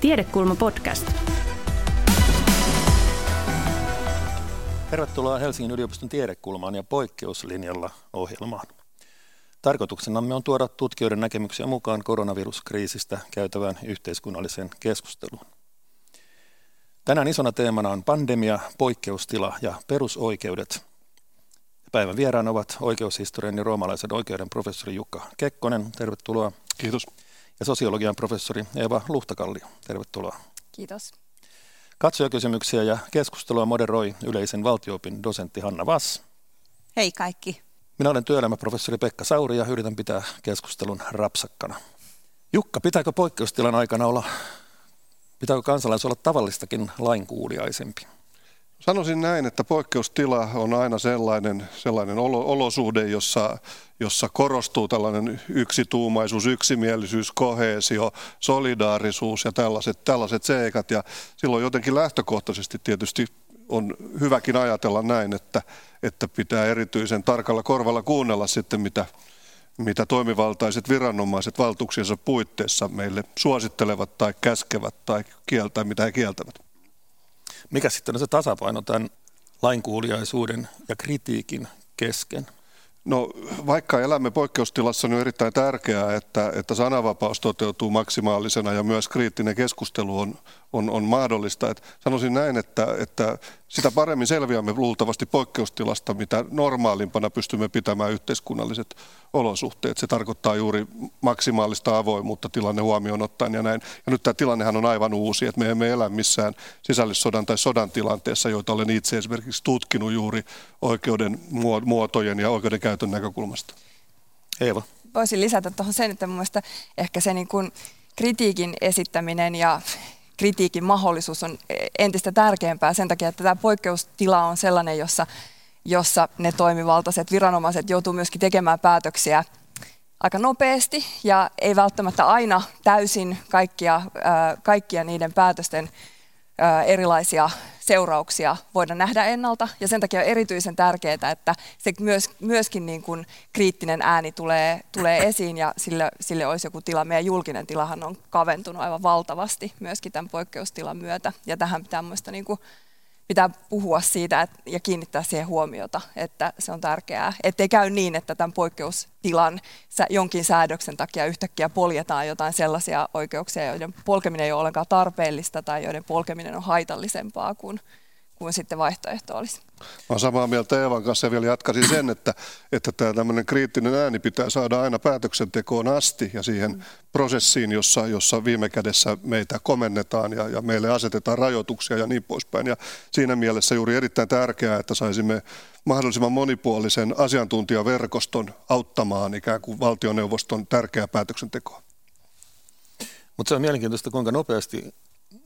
Tiedekulma podcast. Tervetuloa Helsingin yliopiston tiedekulmaan ja poikkeuslinjalla ohjelmaan. Tarkoituksenamme on tuoda tutkijoiden näkemyksiä mukaan koronaviruskriisistä käytävään yhteiskunnalliseen keskusteluun. Tänään isona teemana on pandemia, poikkeustila ja perusoikeudet. Päivän vieraan ovat oikeushistorian ja roomalaisen oikeuden professori Jukka Kekkonen. Tervetuloa. Kiitos. Ja sosiologian professori Eeva Luhtakallio. Tervetuloa. Kiitos. Katsojakysymyksiä ja keskustelua moderoi yleisen valtioopin dosentti Hanna Vass. Hei kaikki. Minä olen työelämäprofessori Pekka Sauri ja yritän pitää keskustelun rapsakkana. Jukka, pitääkö poikkeustilan aikana olla, pitääkö kansalaisuus olla tavallistakin lainkuuliaisempi? Sanoisin näin, että poikkeustila on aina sellainen, sellainen olosuhde, jossa, jossa korostuu tällainen yksituumaisuus, yksimielisyys, kohesio, solidaarisuus ja tällaiset, tällaiset seikat. Ja silloin jotenkin lähtökohtaisesti tietysti on hyväkin ajatella näin, että, että pitää erityisen tarkalla korvalla kuunnella sitten, mitä, mitä toimivaltaiset viranomaiset valtuuksiensa puitteissa meille suosittelevat tai käskevät tai kieltää, mitä he kieltävät. Mikä sitten on se tasapaino tämän lainkuuliaisuuden ja kritiikin kesken? No vaikka elämme poikkeustilassa, niin on erittäin tärkeää, että, että sananvapaus toteutuu maksimaalisena ja myös kriittinen keskustelu on, on, on mahdollista. Et sanoisin näin, että, että sitä paremmin selviämme luultavasti poikkeustilasta, mitä normaalimpana pystymme pitämään yhteiskunnalliset olosuhteet. Se tarkoittaa juuri maksimaalista avoimuutta tilanne huomioon ottaen ja näin. Ja nyt tämä tilannehan on aivan uusi, että me emme elä missään sisällissodan tai sodan tilanteessa, joita olen itse esimerkiksi tutkinut juuri oikeuden muotojen ja oikeudenkäytön näkökulmasta. Eeva. Voisin lisätä tuohon sen, että mun ehkä se niin kuin kritiikin esittäminen ja kritiikin mahdollisuus on entistä tärkeämpää sen takia, että tämä poikkeustila on sellainen, jossa, jossa ne toimivaltaiset viranomaiset joutuu myöskin tekemään päätöksiä aika nopeasti ja ei välttämättä aina täysin kaikkia, kaikkia niiden päätösten erilaisia seurauksia voida nähdä ennalta. Ja sen takia on erityisen tärkeää, että se myös, myöskin niin kuin kriittinen ääni tulee, tulee esiin ja sille, sille olisi joku tila. Meidän julkinen tilahan on kaventunut aivan valtavasti myöskin tämän poikkeustilan myötä. Ja tähän pitää muista niin kuin pitää puhua siitä ja kiinnittää siihen huomiota, että se on tärkeää. Ettei käy niin, että tämän poikkeustilan jonkin säädöksen takia yhtäkkiä poljetaan jotain sellaisia oikeuksia, joiden polkeminen ei ole ollenkaan tarpeellista tai joiden polkeminen on haitallisempaa kuin, kuin sitten vaihtoehto olisi. Mä olen samaa mieltä Eevan kanssa ja vielä jatkaisin sen, että, että tämä tämmöinen kriittinen ääni pitää saada aina päätöksentekoon asti ja siihen mm. prosessiin, jossa, jossa viime kädessä meitä komennetaan ja, ja meille asetetaan rajoituksia ja niin poispäin. Ja siinä mielessä juuri erittäin tärkeää, että saisimme mahdollisimman monipuolisen asiantuntijaverkoston auttamaan ikään kuin valtioneuvoston tärkeää päätöksentekoa. Mutta se on mielenkiintoista, kuinka nopeasti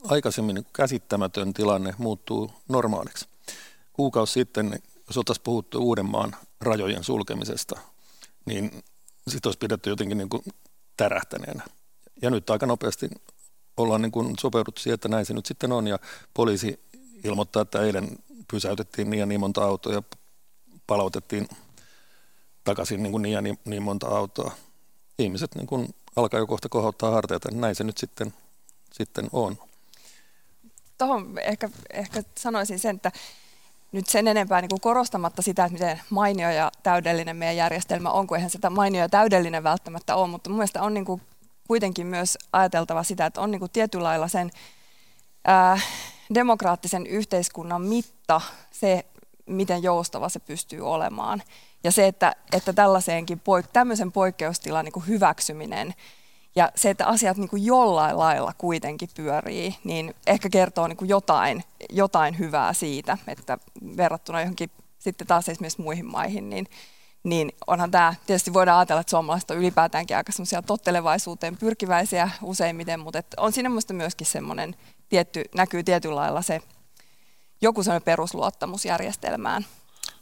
aikaisemmin käsittämätön tilanne muuttuu normaaliksi kuukausi sitten, jos oltaisiin puhuttu Uudenmaan rajojen sulkemisesta, niin sitten olisi pidetty jotenkin niin kuin tärähtäneenä. Ja nyt aika nopeasti ollaan niin kuin sopeuduttu siihen, että näin se nyt sitten on. Ja poliisi ilmoittaa, että eilen pysäytettiin niin ja niin monta autoa ja palautettiin takaisin niin, kuin niin ja niin, niin monta autoa. Ihmiset niin kuin alkaa jo kohta kohottaa harteita, näin se nyt sitten, sitten on. Tuohon ehkä, ehkä sanoisin sen, että nyt sen enempää niin kuin korostamatta sitä, että miten mainio ja täydellinen meidän järjestelmä on, kun eihän sitä mainio ja täydellinen välttämättä ole, mutta mun mielestä on niin kuin kuitenkin myös ajateltava sitä, että on niin kuin tietyllä lailla sen ää, demokraattisen yhteiskunnan mitta se, miten joustava se pystyy olemaan. Ja se, että, että tällaiseenkin poik- tämmöisen poikkeustilan niin kuin hyväksyminen ja se, että asiat niin kuin jollain lailla kuitenkin pyörii, niin ehkä kertoo niin kuin jotain, jotain hyvää siitä, että verrattuna johonkin sitten taas esimerkiksi muihin maihin, niin, niin onhan tämä, tietysti voidaan ajatella, että suomalaiset on ylipäätäänkin aika semmoisia tottelevaisuuteen pyrkiväisiä useimmiten, mutta että on siinä myöskin semmoinen tietty, näkyy tietyllä lailla se joku semmoinen perusluottamus järjestelmään.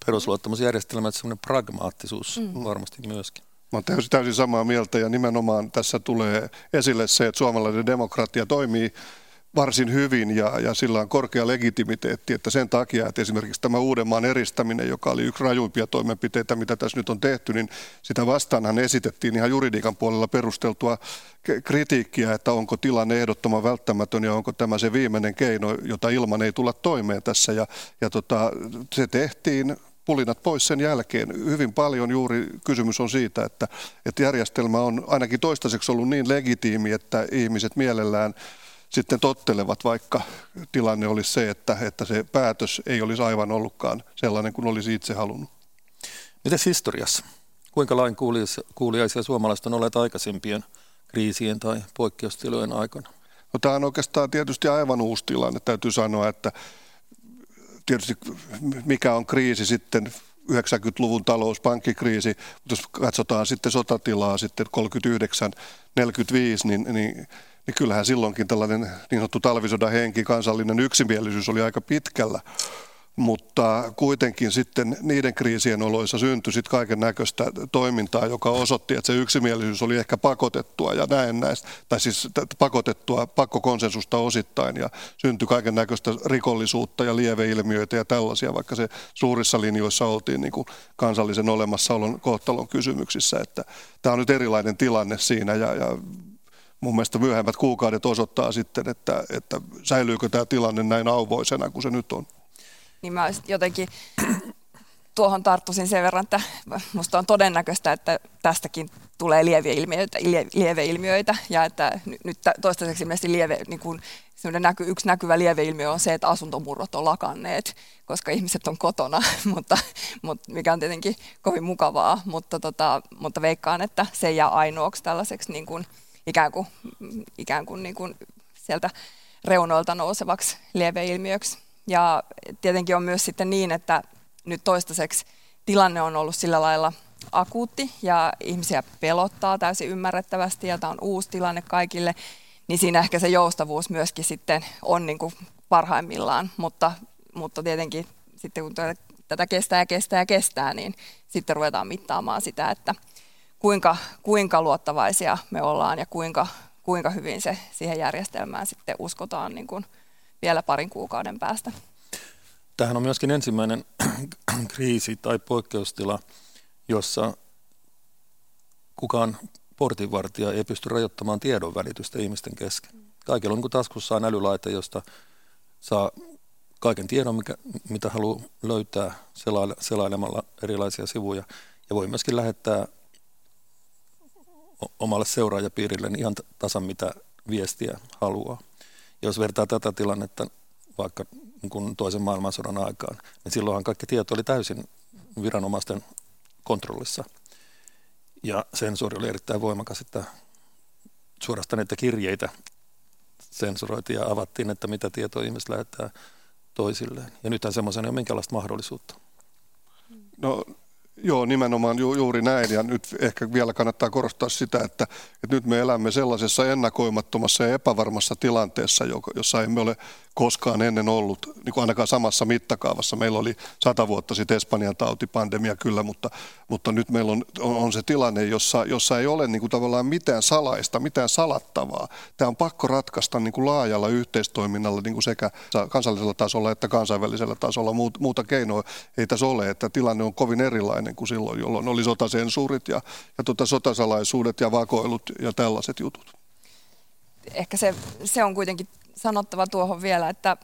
Perusluottamusjärjestelmä, että semmoinen pragmaattisuus mm. varmasti myöskin. Mä olen täysin, täysin samaa mieltä ja nimenomaan tässä tulee esille se, että suomalainen demokratia toimii varsin hyvin ja, ja sillä on korkea legitimiteetti, että sen takia, että esimerkiksi tämä Uudenmaan eristäminen, joka oli yksi rajuimpia toimenpiteitä, mitä tässä nyt on tehty, niin sitä vastaanhan esitettiin ihan juridiikan puolella perusteltua kritiikkiä, että onko tilanne ehdottoman välttämätön ja onko tämä se viimeinen keino, jota ilman ei tulla toimeen tässä. Ja, ja tota, se tehtiin pulinat pois sen jälkeen. Hyvin paljon juuri kysymys on siitä, että, että järjestelmä on ainakin toistaiseksi ollut niin legitiimi, että ihmiset mielellään sitten tottelevat, vaikka tilanne olisi se, että, että se päätös ei olisi aivan ollutkaan sellainen kuin olisi itse halunnut. Mites historiassa? Kuinka lain kuuliaisia suomalaiset on olleet aikaisempien kriisien tai poikkeustilojen aikana? No, tämä on oikeastaan tietysti aivan uusi tilanne. Täytyy sanoa, että tietysti mikä on kriisi sitten 90-luvun talouspankkikriisi, mutta jos katsotaan sitten sotatilaa sitten 39-45, niin, niin niin kyllähän silloinkin tällainen niin sanottu talvisodan henki, kansallinen yksimielisyys oli aika pitkällä. Mutta kuitenkin sitten niiden kriisien oloissa syntyi sitten kaiken näköistä toimintaa, joka osoitti, että se yksimielisyys oli ehkä pakotettua ja näin näistä, tai siis pakotettua pakkokonsensusta osittain ja syntyi kaiken näköistä rikollisuutta ja lieveilmiöitä ja tällaisia, vaikka se suurissa linjoissa oltiin niin kuin kansallisen olemassaolon kohtalon kysymyksissä, että tämä on nyt erilainen tilanne siinä ja, ja mun mielestä myöhemmät kuukaudet osoittaa sitten, että, että säilyykö tämä tilanne näin auvoisena kuin se nyt on. Niin mä jotenkin tuohon tarttuisin sen verran, että minusta on todennäköistä, että tästäkin tulee lieveilmiöitä, lieveilmiöitä ja että nyt toistaiseksi mielestäni lieve, niin kuin, näky, yksi näkyvä lieveilmiö on se, että asuntomurrot on lakanneet, koska ihmiset on kotona, mutta, mutta mikä on tietenkin kovin mukavaa, mutta, tota, mutta veikkaan, että se jää ainoaksi tällaiseksi niin kuin, ikään kuin, ikään kuin, niin kuin sieltä reunoilta nousevaksi lieveilmiöksi. Ja tietenkin on myös sitten niin, että nyt toistaiseksi tilanne on ollut sillä lailla akuutti ja ihmisiä pelottaa täysin ymmärrettävästi ja tämä on uusi tilanne kaikille, niin siinä ehkä se joustavuus myöskin sitten on niin kuin parhaimmillaan, mutta, mutta tietenkin sitten kun tätä kestää ja kestää ja kestää, niin sitten ruvetaan mittaamaan sitä, että kuinka, kuinka luottavaisia me ollaan ja kuinka, kuinka hyvin se siihen järjestelmään sitten uskotaan niin kuin vielä parin kuukauden päästä. Tähän on myöskin ensimmäinen kriisi tai poikkeustila, jossa kukaan portinvartija ei pysty rajoittamaan tiedon välitystä ihmisten kesken. Kaikilla on niin taskussaan älylaite, josta saa kaiken tiedon, mikä, mitä haluaa löytää selailemalla erilaisia sivuja. Ja voi myöskin lähettää omalle seuraajapiirille niin ihan tasan mitä viestiä haluaa. Jos vertaa tätä tilannetta vaikka kun toisen maailmansodan aikaan, niin silloinhan kaikki tieto oli täysin viranomaisten kontrollissa. Ja sensuuri oli erittäin voimakas, että suorastaan niitä kirjeitä sensuroitiin ja avattiin, että mitä tietoa ihmiset lähettää toisilleen. Ja nythän semmoisen ei ole minkäänlaista mahdollisuutta. No Joo, nimenomaan ju, juuri näin. Ja nyt ehkä vielä kannattaa korostaa sitä, että, että nyt me elämme sellaisessa ennakoimattomassa ja epävarmassa tilanteessa, jossa emme ole koskaan ennen ollut, niin kuin ainakaan samassa mittakaavassa. Meillä oli sata vuotta sitten Espanjan tautipandemia kyllä, mutta, mutta nyt meillä on, on, on se tilanne, jossa, jossa ei ole niin kuin tavallaan mitään salaista, mitään salattavaa. Tämä on pakko ratkaista niin kuin laajalla yhteistoiminnalla niin kuin sekä kansallisella tasolla että kansainvälisellä tasolla. Muuta keinoa ei tässä ole, että tilanne on kovin erilainen kuin silloin, jolloin oli sotasensuurit ja, ja tota sotasalaisuudet ja vakoilut ja tällaiset jutut. Ehkä se, se on kuitenkin sanottava tuohon vielä, että,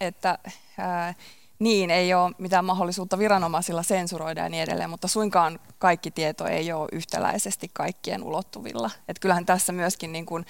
että ää, niin ei ole mitään mahdollisuutta viranomaisilla sensuroida ja niin edelleen, mutta suinkaan kaikki tieto ei ole yhtäläisesti kaikkien ulottuvilla. Et kyllähän tässä myöskin niin kuin,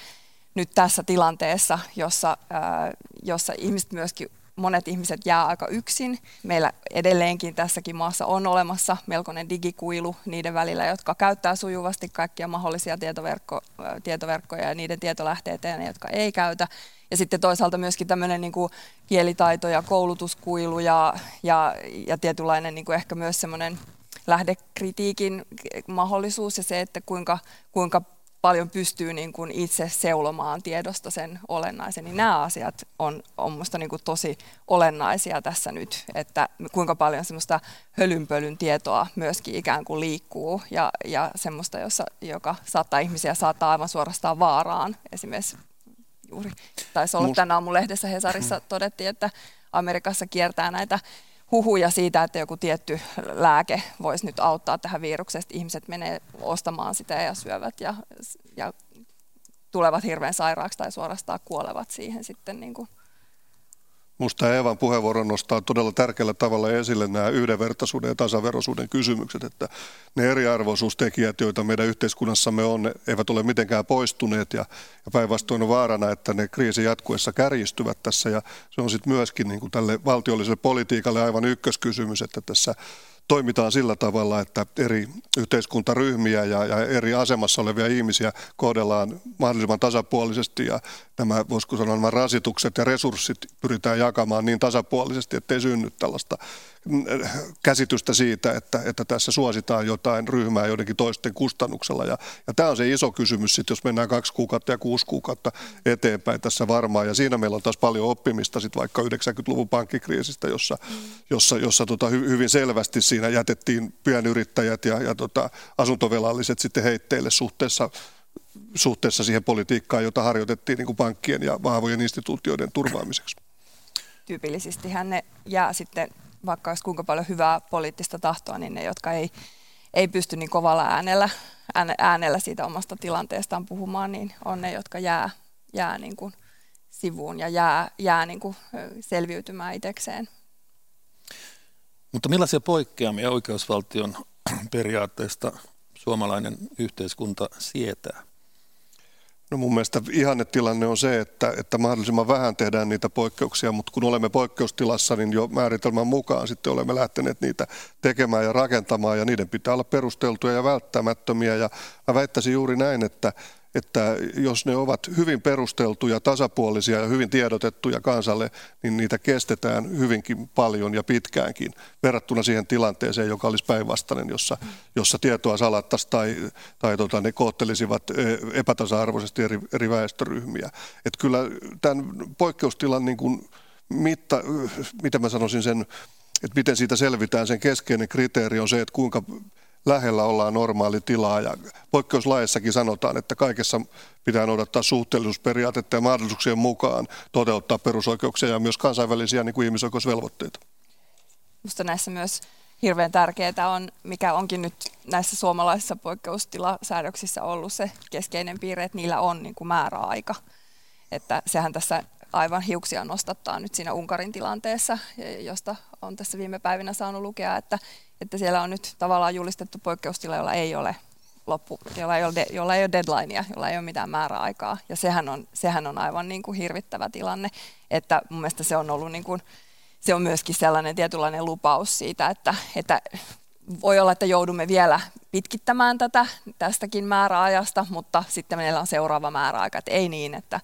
nyt tässä tilanteessa, jossa, ää, jossa ihmiset myöskin monet ihmiset jää aika yksin. Meillä edelleenkin tässäkin maassa on olemassa melkoinen digikuilu niiden välillä, jotka käyttää sujuvasti kaikkia mahdollisia tietoverkko, tietoverkkoja ja niiden tietolähteitä ja ne, jotka ei käytä. Ja sitten toisaalta myöskin tämmöinen niin kuin kielitaito ja koulutuskuilu ja, ja, ja tietynlainen niin kuin ehkä myös semmoinen lähdekritiikin mahdollisuus ja se, että kuinka, kuinka paljon pystyy niin kuin itse seulomaan tiedosta sen olennaisen, niin nämä asiat on, on minusta niin kuin tosi olennaisia tässä nyt, että kuinka paljon semmoista hölynpölyn tietoa myöskin ikään kuin liikkuu ja, ja semmoista, jossa, joka saattaa ihmisiä saattaa aivan suorastaan vaaraan esimerkiksi juuri taisi olla Must... tänä aamulehdessä Hesarissa todettiin, että Amerikassa kiertää näitä huhuja siitä, että joku tietty lääke voisi nyt auttaa tähän viruksesta. Ihmiset menee ostamaan sitä ja syövät ja, ja tulevat hirveän sairaaksi tai suorastaan kuolevat siihen sitten niin kuin Musta Eevan puheenvuoro nostaa todella tärkeällä tavalla esille nämä yhdenvertaisuuden ja tasaveroisuuden kysymykset, että ne eriarvoisuustekijät, joita meidän yhteiskunnassamme on, eivät ole mitenkään poistuneet ja, päinvastoin on vaarana, että ne kriisi jatkuessa kärjistyvät tässä. Ja se on sitten myöskin niin kuin tälle valtiolliselle politiikalle aivan ykköskysymys, että tässä toimitaan sillä tavalla, että eri yhteiskuntaryhmiä ja, ja eri asemassa olevia ihmisiä kohdellaan mahdollisimman tasapuolisesti ja nämä, voisiko sanoa, nämä rasitukset ja resurssit pyritään jakamaan niin tasapuolisesti, ettei synny tällaista käsitystä siitä, että, että tässä suositaan jotain ryhmää joidenkin toisten kustannuksella. Ja, ja tämä on se iso kysymys sitten, jos mennään kaksi kuukautta ja kuusi kuukautta eteenpäin tässä varmaan. Ja siinä meillä on taas paljon oppimista sitten vaikka 90-luvun pankkikriisistä, jossa, jossa, jossa tota, hy, hyvin selvästi siinä jätettiin pienyrittäjät ja, ja tota, asuntovelalliset sitten heitteille suhteessa suhteessa siihen politiikkaan, jota harjoitettiin niin kuin pankkien ja vahvojen instituutioiden turvaamiseksi. Tyypillisesti ne jää sitten vaikka olisi kuinka paljon hyvää poliittista tahtoa, niin ne, jotka ei, ei pysty niin kovalla äänellä, äänellä siitä omasta tilanteestaan puhumaan, niin on ne, jotka jää, jää niin kuin sivuun ja jää, jää niin kuin selviytymään itsekseen. Mutta millaisia poikkeamia oikeusvaltion periaatteesta suomalainen yhteiskunta sietää? No mun mielestä ihannetilanne on se, että, että mahdollisimman vähän tehdään niitä poikkeuksia, mutta kun olemme poikkeustilassa, niin jo määritelmän mukaan sitten olemme lähteneet niitä tekemään ja rakentamaan ja niiden pitää olla perusteltuja ja välttämättömiä. Ja mä väittäisin juuri näin, että, että jos ne ovat hyvin perusteltuja, tasapuolisia ja hyvin tiedotettuja kansalle, niin niitä kestetään hyvinkin paljon ja pitkäänkin verrattuna siihen tilanteeseen, joka olisi päinvastainen, jossa, jossa tietoa salattaisiin tai, tai tota, ne kohtelisivat epätasa-arvoisesti eri, eri väestöryhmiä. Et kyllä tämän poikkeustilan niin kuin mitta, mitä mä sanoisin sen, että miten siitä selvitään, sen keskeinen kriteeri on se, että kuinka lähellä ollaan normaali tilaa ja poikkeuslaissakin sanotaan, että kaikessa pitää noudattaa suhteellisuusperiaatetta ja mahdollisuuksien mukaan toteuttaa perusoikeuksia ja myös kansainvälisiä niin kuin ihmisoikeusvelvoitteita. Minusta näissä myös hirveän tärkeää on, mikä onkin nyt näissä suomalaisissa poikkeustilasäädöksissä ollut se keskeinen piirre, että niillä on niin kuin määräaika. Että sehän tässä aivan hiuksia nostattaa nyt siinä Unkarin tilanteessa, josta on tässä viime päivinä saanut lukea, että että siellä on nyt tavallaan julistettu poikkeustila, jolla ei ole loppu, jolla ei ole, de, jolla ei ole deadlinea, jolla ei ole mitään määräaikaa. Ja sehän on, sehän on aivan niin kuin hirvittävä tilanne, että mun mielestä se on ollut niin kuin, se on myöskin sellainen tietynlainen lupaus siitä, että, että voi olla, että joudumme vielä pitkittämään tätä tästäkin määräajasta, mutta sitten meillä on seuraava määräaika, että ei niin, että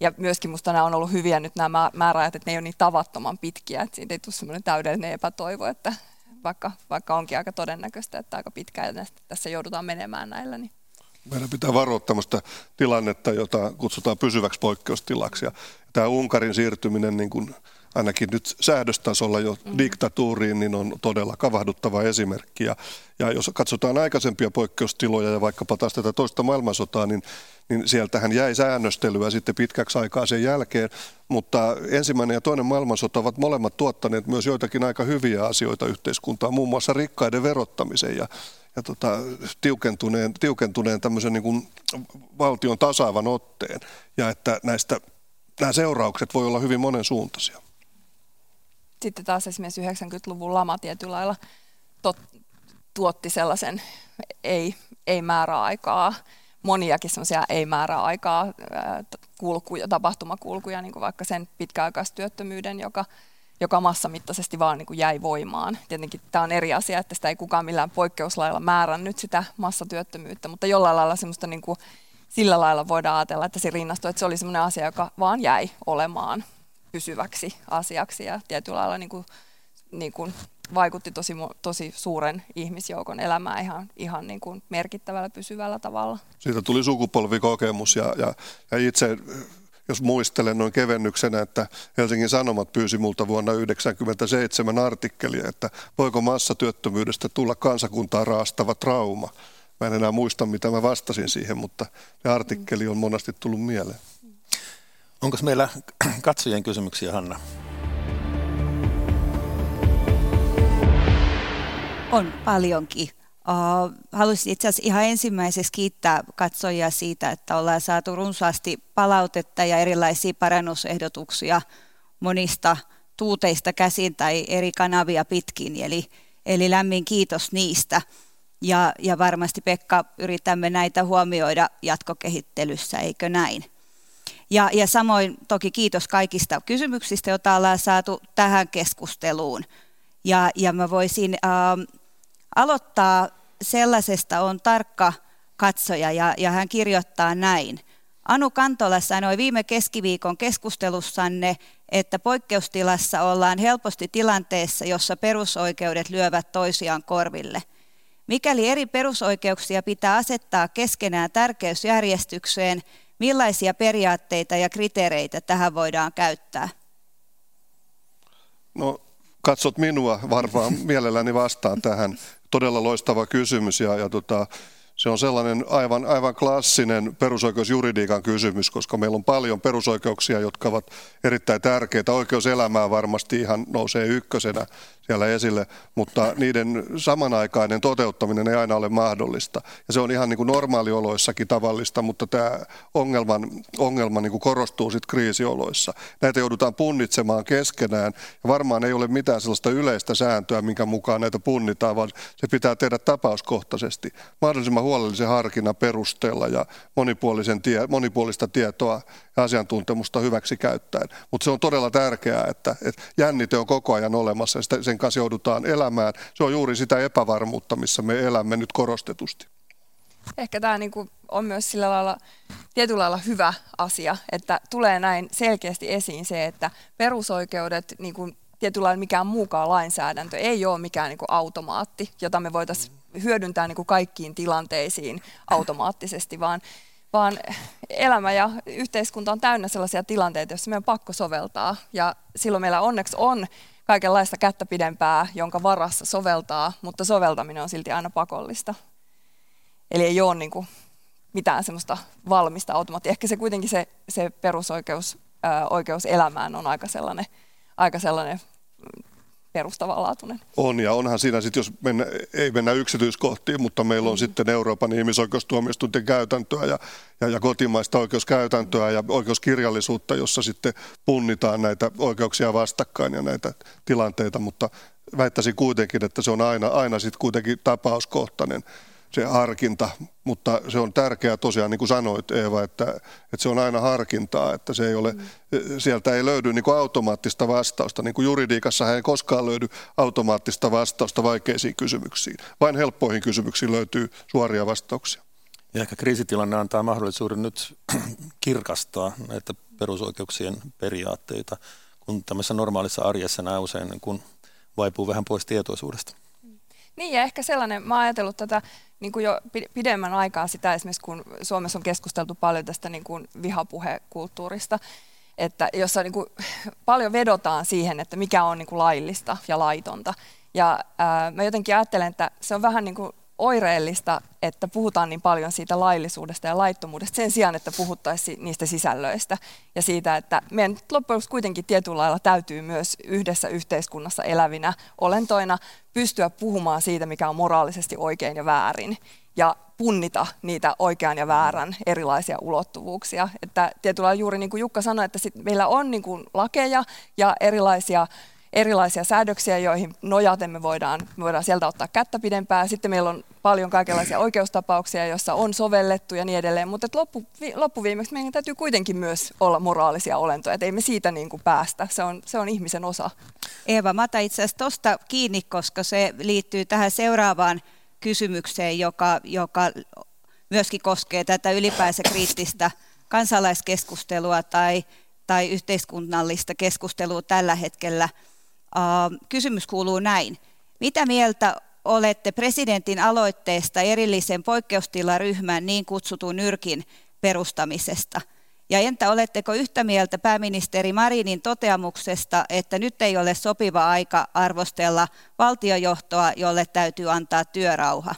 ja myöskin minusta nämä on ollut hyviä nyt nämä määräajat, että ne ei ole niin tavattoman pitkiä, että siitä ei tule sellainen täydellinen epätoivo, että, vaikka, vaikka onkin aika todennäköistä, että aika pitkään tässä joudutaan menemään näillä. Niin. Meidän pitää varoa tämmöistä tilannetta, jota kutsutaan pysyväksi poikkeustilaksi. Ja tämä Unkarin siirtyminen niin kuin ainakin nyt säädöstasolla jo mm. diktatuuriin, niin on todella kavahduttava esimerkki. Ja, ja jos katsotaan aikaisempia poikkeustiloja ja vaikkapa taas tätä toista maailmansotaa, niin, niin sieltähän jäi säännöstelyä sitten pitkäksi aikaa sen jälkeen. Mutta ensimmäinen ja toinen maailmansota ovat molemmat tuottaneet myös joitakin aika hyviä asioita yhteiskuntaan, muun muassa rikkaiden verottamisen ja, ja tota, tiukentuneen, tiukentuneen tämmöisen niin kuin valtion tasaavan otteen. Ja että näistä nämä seuraukset voi olla hyvin monensuuntaisia sitten taas esimerkiksi 90-luvun lama tietyllä lailla tot, tuotti sellaisen ei, ei määräaikaa, moniakin semmoisia ei määräaikaa kulkuja, tapahtumakulkuja, niin kuin vaikka sen pitkäaikaistyöttömyyden, joka, joka massamittaisesti vaan niin kuin jäi voimaan. Tietenkin tämä on eri asia, että sitä ei kukaan millään poikkeuslailla määrännyt sitä massatyöttömyyttä, mutta jollain lailla semmoista niin kuin, sillä lailla voidaan ajatella, että se rinnastui, että se oli semmoinen asia, joka vaan jäi olemaan pysyväksi asiaksi ja tietyllä lailla niin kuin, niin kuin vaikutti tosi, tosi suuren ihmisjoukon elämään ihan, ihan niin kuin merkittävällä pysyvällä tavalla. Siitä tuli sukupolvikokemus ja, ja, ja itse jos muistelen noin kevennyksenä, että Helsingin Sanomat pyysi multa vuonna 1997 artikkelia, että voiko massatyöttömyydestä tulla kansakuntaa raastava trauma. Mä en enää muista, mitä mä vastasin siihen, mutta se artikkeli on monasti tullut mieleen. Onko meillä katsojien kysymyksiä, Hanna? On paljonkin. Haluaisin itse asiassa ihan ensimmäiseksi kiittää katsojia siitä, että ollaan saatu runsaasti palautetta ja erilaisia parannusehdotuksia monista tuuteista käsin tai eri kanavia pitkin. Eli, eli lämmin kiitos niistä. Ja, ja varmasti Pekka yritämme näitä huomioida jatkokehittelyssä, eikö näin? Ja, ja samoin toki kiitos kaikista kysymyksistä, joita ollaan saatu tähän keskusteluun. Ja, ja mä voisin äh, aloittaa sellaisesta, on tarkka katsoja ja, ja hän kirjoittaa näin. Anu Kantola sanoi viime keskiviikon keskustelussanne, että poikkeustilassa ollaan helposti tilanteessa, jossa perusoikeudet lyövät toisiaan korville. Mikäli eri perusoikeuksia pitää asettaa keskenään tärkeysjärjestykseen, millaisia periaatteita ja kriteereitä tähän voidaan käyttää? No, katsot minua, varmaan mielelläni vastaan tähän. Todella loistava kysymys ja, ja tota, se on sellainen aivan, aivan klassinen perusoikeusjuridiikan kysymys, koska meillä on paljon perusoikeuksia, jotka ovat erittäin tärkeitä. Oikeus elämään varmasti ihan nousee ykkösenä siellä esille, mutta niiden samanaikainen toteuttaminen ei aina ole mahdollista. Ja se on ihan niin kuin normaalioloissakin tavallista, mutta tämä ongelman, ongelma niin kuin korostuu sitten kriisioloissa. Näitä joudutaan punnitsemaan keskenään ja varmaan ei ole mitään sellaista yleistä sääntöä, minkä mukaan näitä punnitaan, vaan se pitää tehdä tapauskohtaisesti mahdollisimman huolellisen harkinnan perusteella ja monipuolisen tie, monipuolista tietoa ja asiantuntemusta hyväksi käyttäen. Mutta se on todella tärkeää, että, että jännite on koko ajan olemassa ja sen kanssa joudutaan elämään. Se on juuri sitä epävarmuutta, missä me elämme nyt korostetusti. Ehkä tämä niinku on myös sillä lailla tietyllä lailla hyvä asia, että tulee näin selkeästi esiin se, että perusoikeudet, niin kuin tietyllä lailla mikään muukaan lainsäädäntö, ei ole mikään niin automaatti, jota me voitaisiin hyödyntää niin kuin kaikkiin tilanteisiin automaattisesti, vaan vaan elämä ja yhteiskunta on täynnä sellaisia tilanteita, joissa meidän on pakko soveltaa. Ja silloin meillä onneksi on kaikenlaista kättä pidempää, jonka varassa soveltaa, mutta soveltaminen on silti aina pakollista. Eli ei ole niin kuin mitään semmoista valmista automaattia. Ehkä se kuitenkin se, se perusoikeus ää, oikeus elämään on aika sellainen, aika sellainen perustavanlaatuinen. On ja onhan siinä sitten, jos mennä, ei mennä yksityiskohtiin, mutta meillä on mm. sitten Euroopan ihmisoikeustuomioistuinten käytäntöä ja, ja, ja kotimaista oikeuskäytäntöä ja oikeuskirjallisuutta, jossa sitten punnitaan näitä oikeuksia vastakkain ja näitä tilanteita, mutta väittäisin kuitenkin, että se on aina, aina sitten kuitenkin tapauskohtainen se harkinta, mutta se on tärkeää tosiaan, niin kuin sanoit Eeva, että, että se on aina harkintaa, että se ei ole, mm. sieltä ei löydy niin kuin automaattista vastausta. Niin kuin juridiikassa ei koskaan löydy automaattista vastausta vaikeisiin kysymyksiin. Vain helppoihin kysymyksiin löytyy suoria vastauksia. Ja ehkä kriisitilanne antaa mahdollisuuden nyt kirkastaa näitä perusoikeuksien periaatteita, kun tämmöisessä normaalissa arjessa nämä usein niin kun vaipuu vähän pois tietoisuudesta. Niin ja ehkä sellainen, mä oon ajatellut tätä niin kuin jo pidemmän aikaa sitä esimerkiksi, kun Suomessa on keskusteltu paljon tästä niin kuin vihapuhekulttuurista, että jossa niin kuin paljon vedotaan siihen, että mikä on niin kuin laillista ja laitonta. Ja ää, mä jotenkin ajattelen, että se on vähän niin kuin oireellista, että puhutaan niin paljon siitä laillisuudesta ja laittomuudesta sen sijaan, että puhuttaisiin niistä sisällöistä ja siitä, että meidän loppujen kuitenkin tietyllä lailla täytyy myös yhdessä yhteiskunnassa elävinä olentoina pystyä puhumaan siitä, mikä on moraalisesti oikein ja väärin ja punnita niitä oikean ja väärän erilaisia ulottuvuuksia. Että tietyllä lailla juuri niin kuin Jukka sanoi, että sit meillä on niin kuin lakeja ja erilaisia erilaisia säädöksiä, joihin nojaten me voidaan, me voidaan sieltä ottaa kättä pidempää. Sitten meillä on paljon kaikenlaisia oikeustapauksia, joissa on sovellettu ja niin edelleen, mutta loppu, loppuviimeksi meidän täytyy kuitenkin myös olla moraalisia olentoja, että ei me siitä niin kuin päästä. Se on, se on ihmisen osa. Eeva, mä otan itse asiassa tuosta kiinni, koska se liittyy tähän seuraavaan kysymykseen, joka, joka myöskin koskee tätä ylipäänsä kriittistä kansalaiskeskustelua tai, tai yhteiskunnallista keskustelua tällä hetkellä – kysymys kuuluu näin. Mitä mieltä olette presidentin aloitteesta erillisen poikkeustilaryhmän niin kutsutun nyrkin perustamisesta? Ja entä oletteko yhtä mieltä pääministeri Marinin toteamuksesta, että nyt ei ole sopiva aika arvostella valtiojohtoa, jolle täytyy antaa työrauha?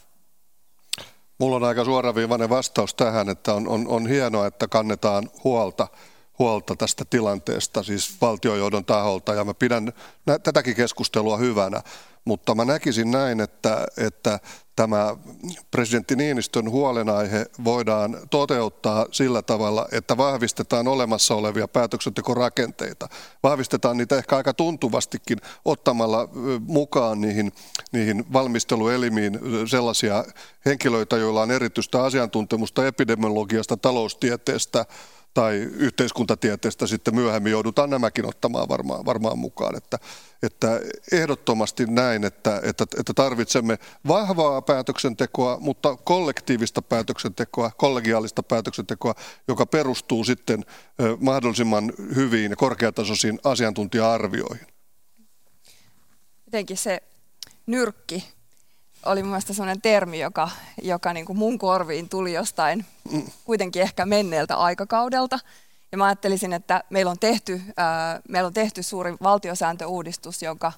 Mulla on aika suoraviivainen vastaus tähän, että on, on, on hienoa, että kannetaan huolta huolta tästä tilanteesta, siis valtiojohdon taholta, ja mä pidän tätäkin keskustelua hyvänä, mutta mä näkisin näin, että, että tämä presidentti Niinistön huolenaihe voidaan toteuttaa sillä tavalla, että vahvistetaan olemassa olevia päätöksentekorakenteita. Vahvistetaan niitä ehkä aika tuntuvastikin ottamalla mukaan niihin, niihin valmisteluelimiin sellaisia henkilöitä, joilla on erityistä asiantuntemusta epidemiologiasta, taloustieteestä, tai yhteiskuntatieteestä sitten myöhemmin joudutaan nämäkin ottamaan varmaan, varmaan mukaan. Että, että ehdottomasti näin, että, että, että tarvitsemme vahvaa päätöksentekoa, mutta kollektiivista päätöksentekoa, kollegiaalista päätöksentekoa, joka perustuu sitten mahdollisimman hyviin ja korkeatasoisiin asiantuntija-arvioihin. Jotenkin se nyrkki oli mun mielestä sellainen termi, joka, joka niin kuin mun korviin tuli jostain kuitenkin ehkä menneeltä aikakaudelta. Ja mä ajattelisin, että meillä on tehty, ää, meillä on tehty suuri valtiosääntöuudistus, joka,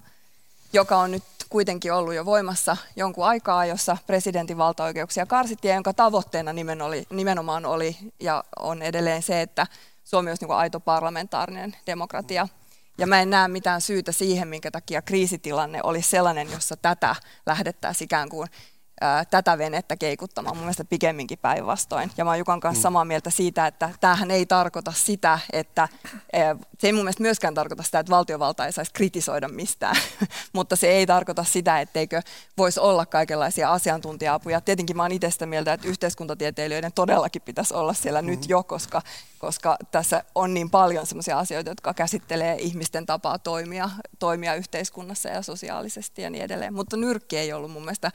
joka on nyt kuitenkin ollut jo voimassa jonkun aikaa, jossa presidentin valtaoikeuksia karsittiin ja jonka tavoitteena nimen oli, nimenomaan oli ja on edelleen se, että Suomi olisi niin kuin aito parlamentaarinen demokratia. Ja mä en näe mitään syytä siihen, minkä takia kriisitilanne olisi sellainen, jossa tätä lähdettäisiin ikään kuin tätä venettä keikuttamaan. Mun mielestä pikemminkin päinvastoin. Ja mä oon Jukan kanssa mm. samaa mieltä siitä, että tämähän ei tarkoita sitä, että se ei mun mielestä myöskään tarkoita sitä, että valtiovalta ei saisi kritisoida mistään, mutta se ei tarkoita sitä, etteikö voisi olla kaikenlaisia asiantuntija-apuja. Tietenkin mä oon itse sitä mieltä, että yhteiskuntatieteilijöiden todellakin pitäisi olla siellä mm. nyt jo, koska, koska tässä on niin paljon sellaisia asioita, jotka käsittelee ihmisten tapaa toimia, toimia yhteiskunnassa ja sosiaalisesti ja niin edelleen. Mutta nyrkki ei ollut mun mielestä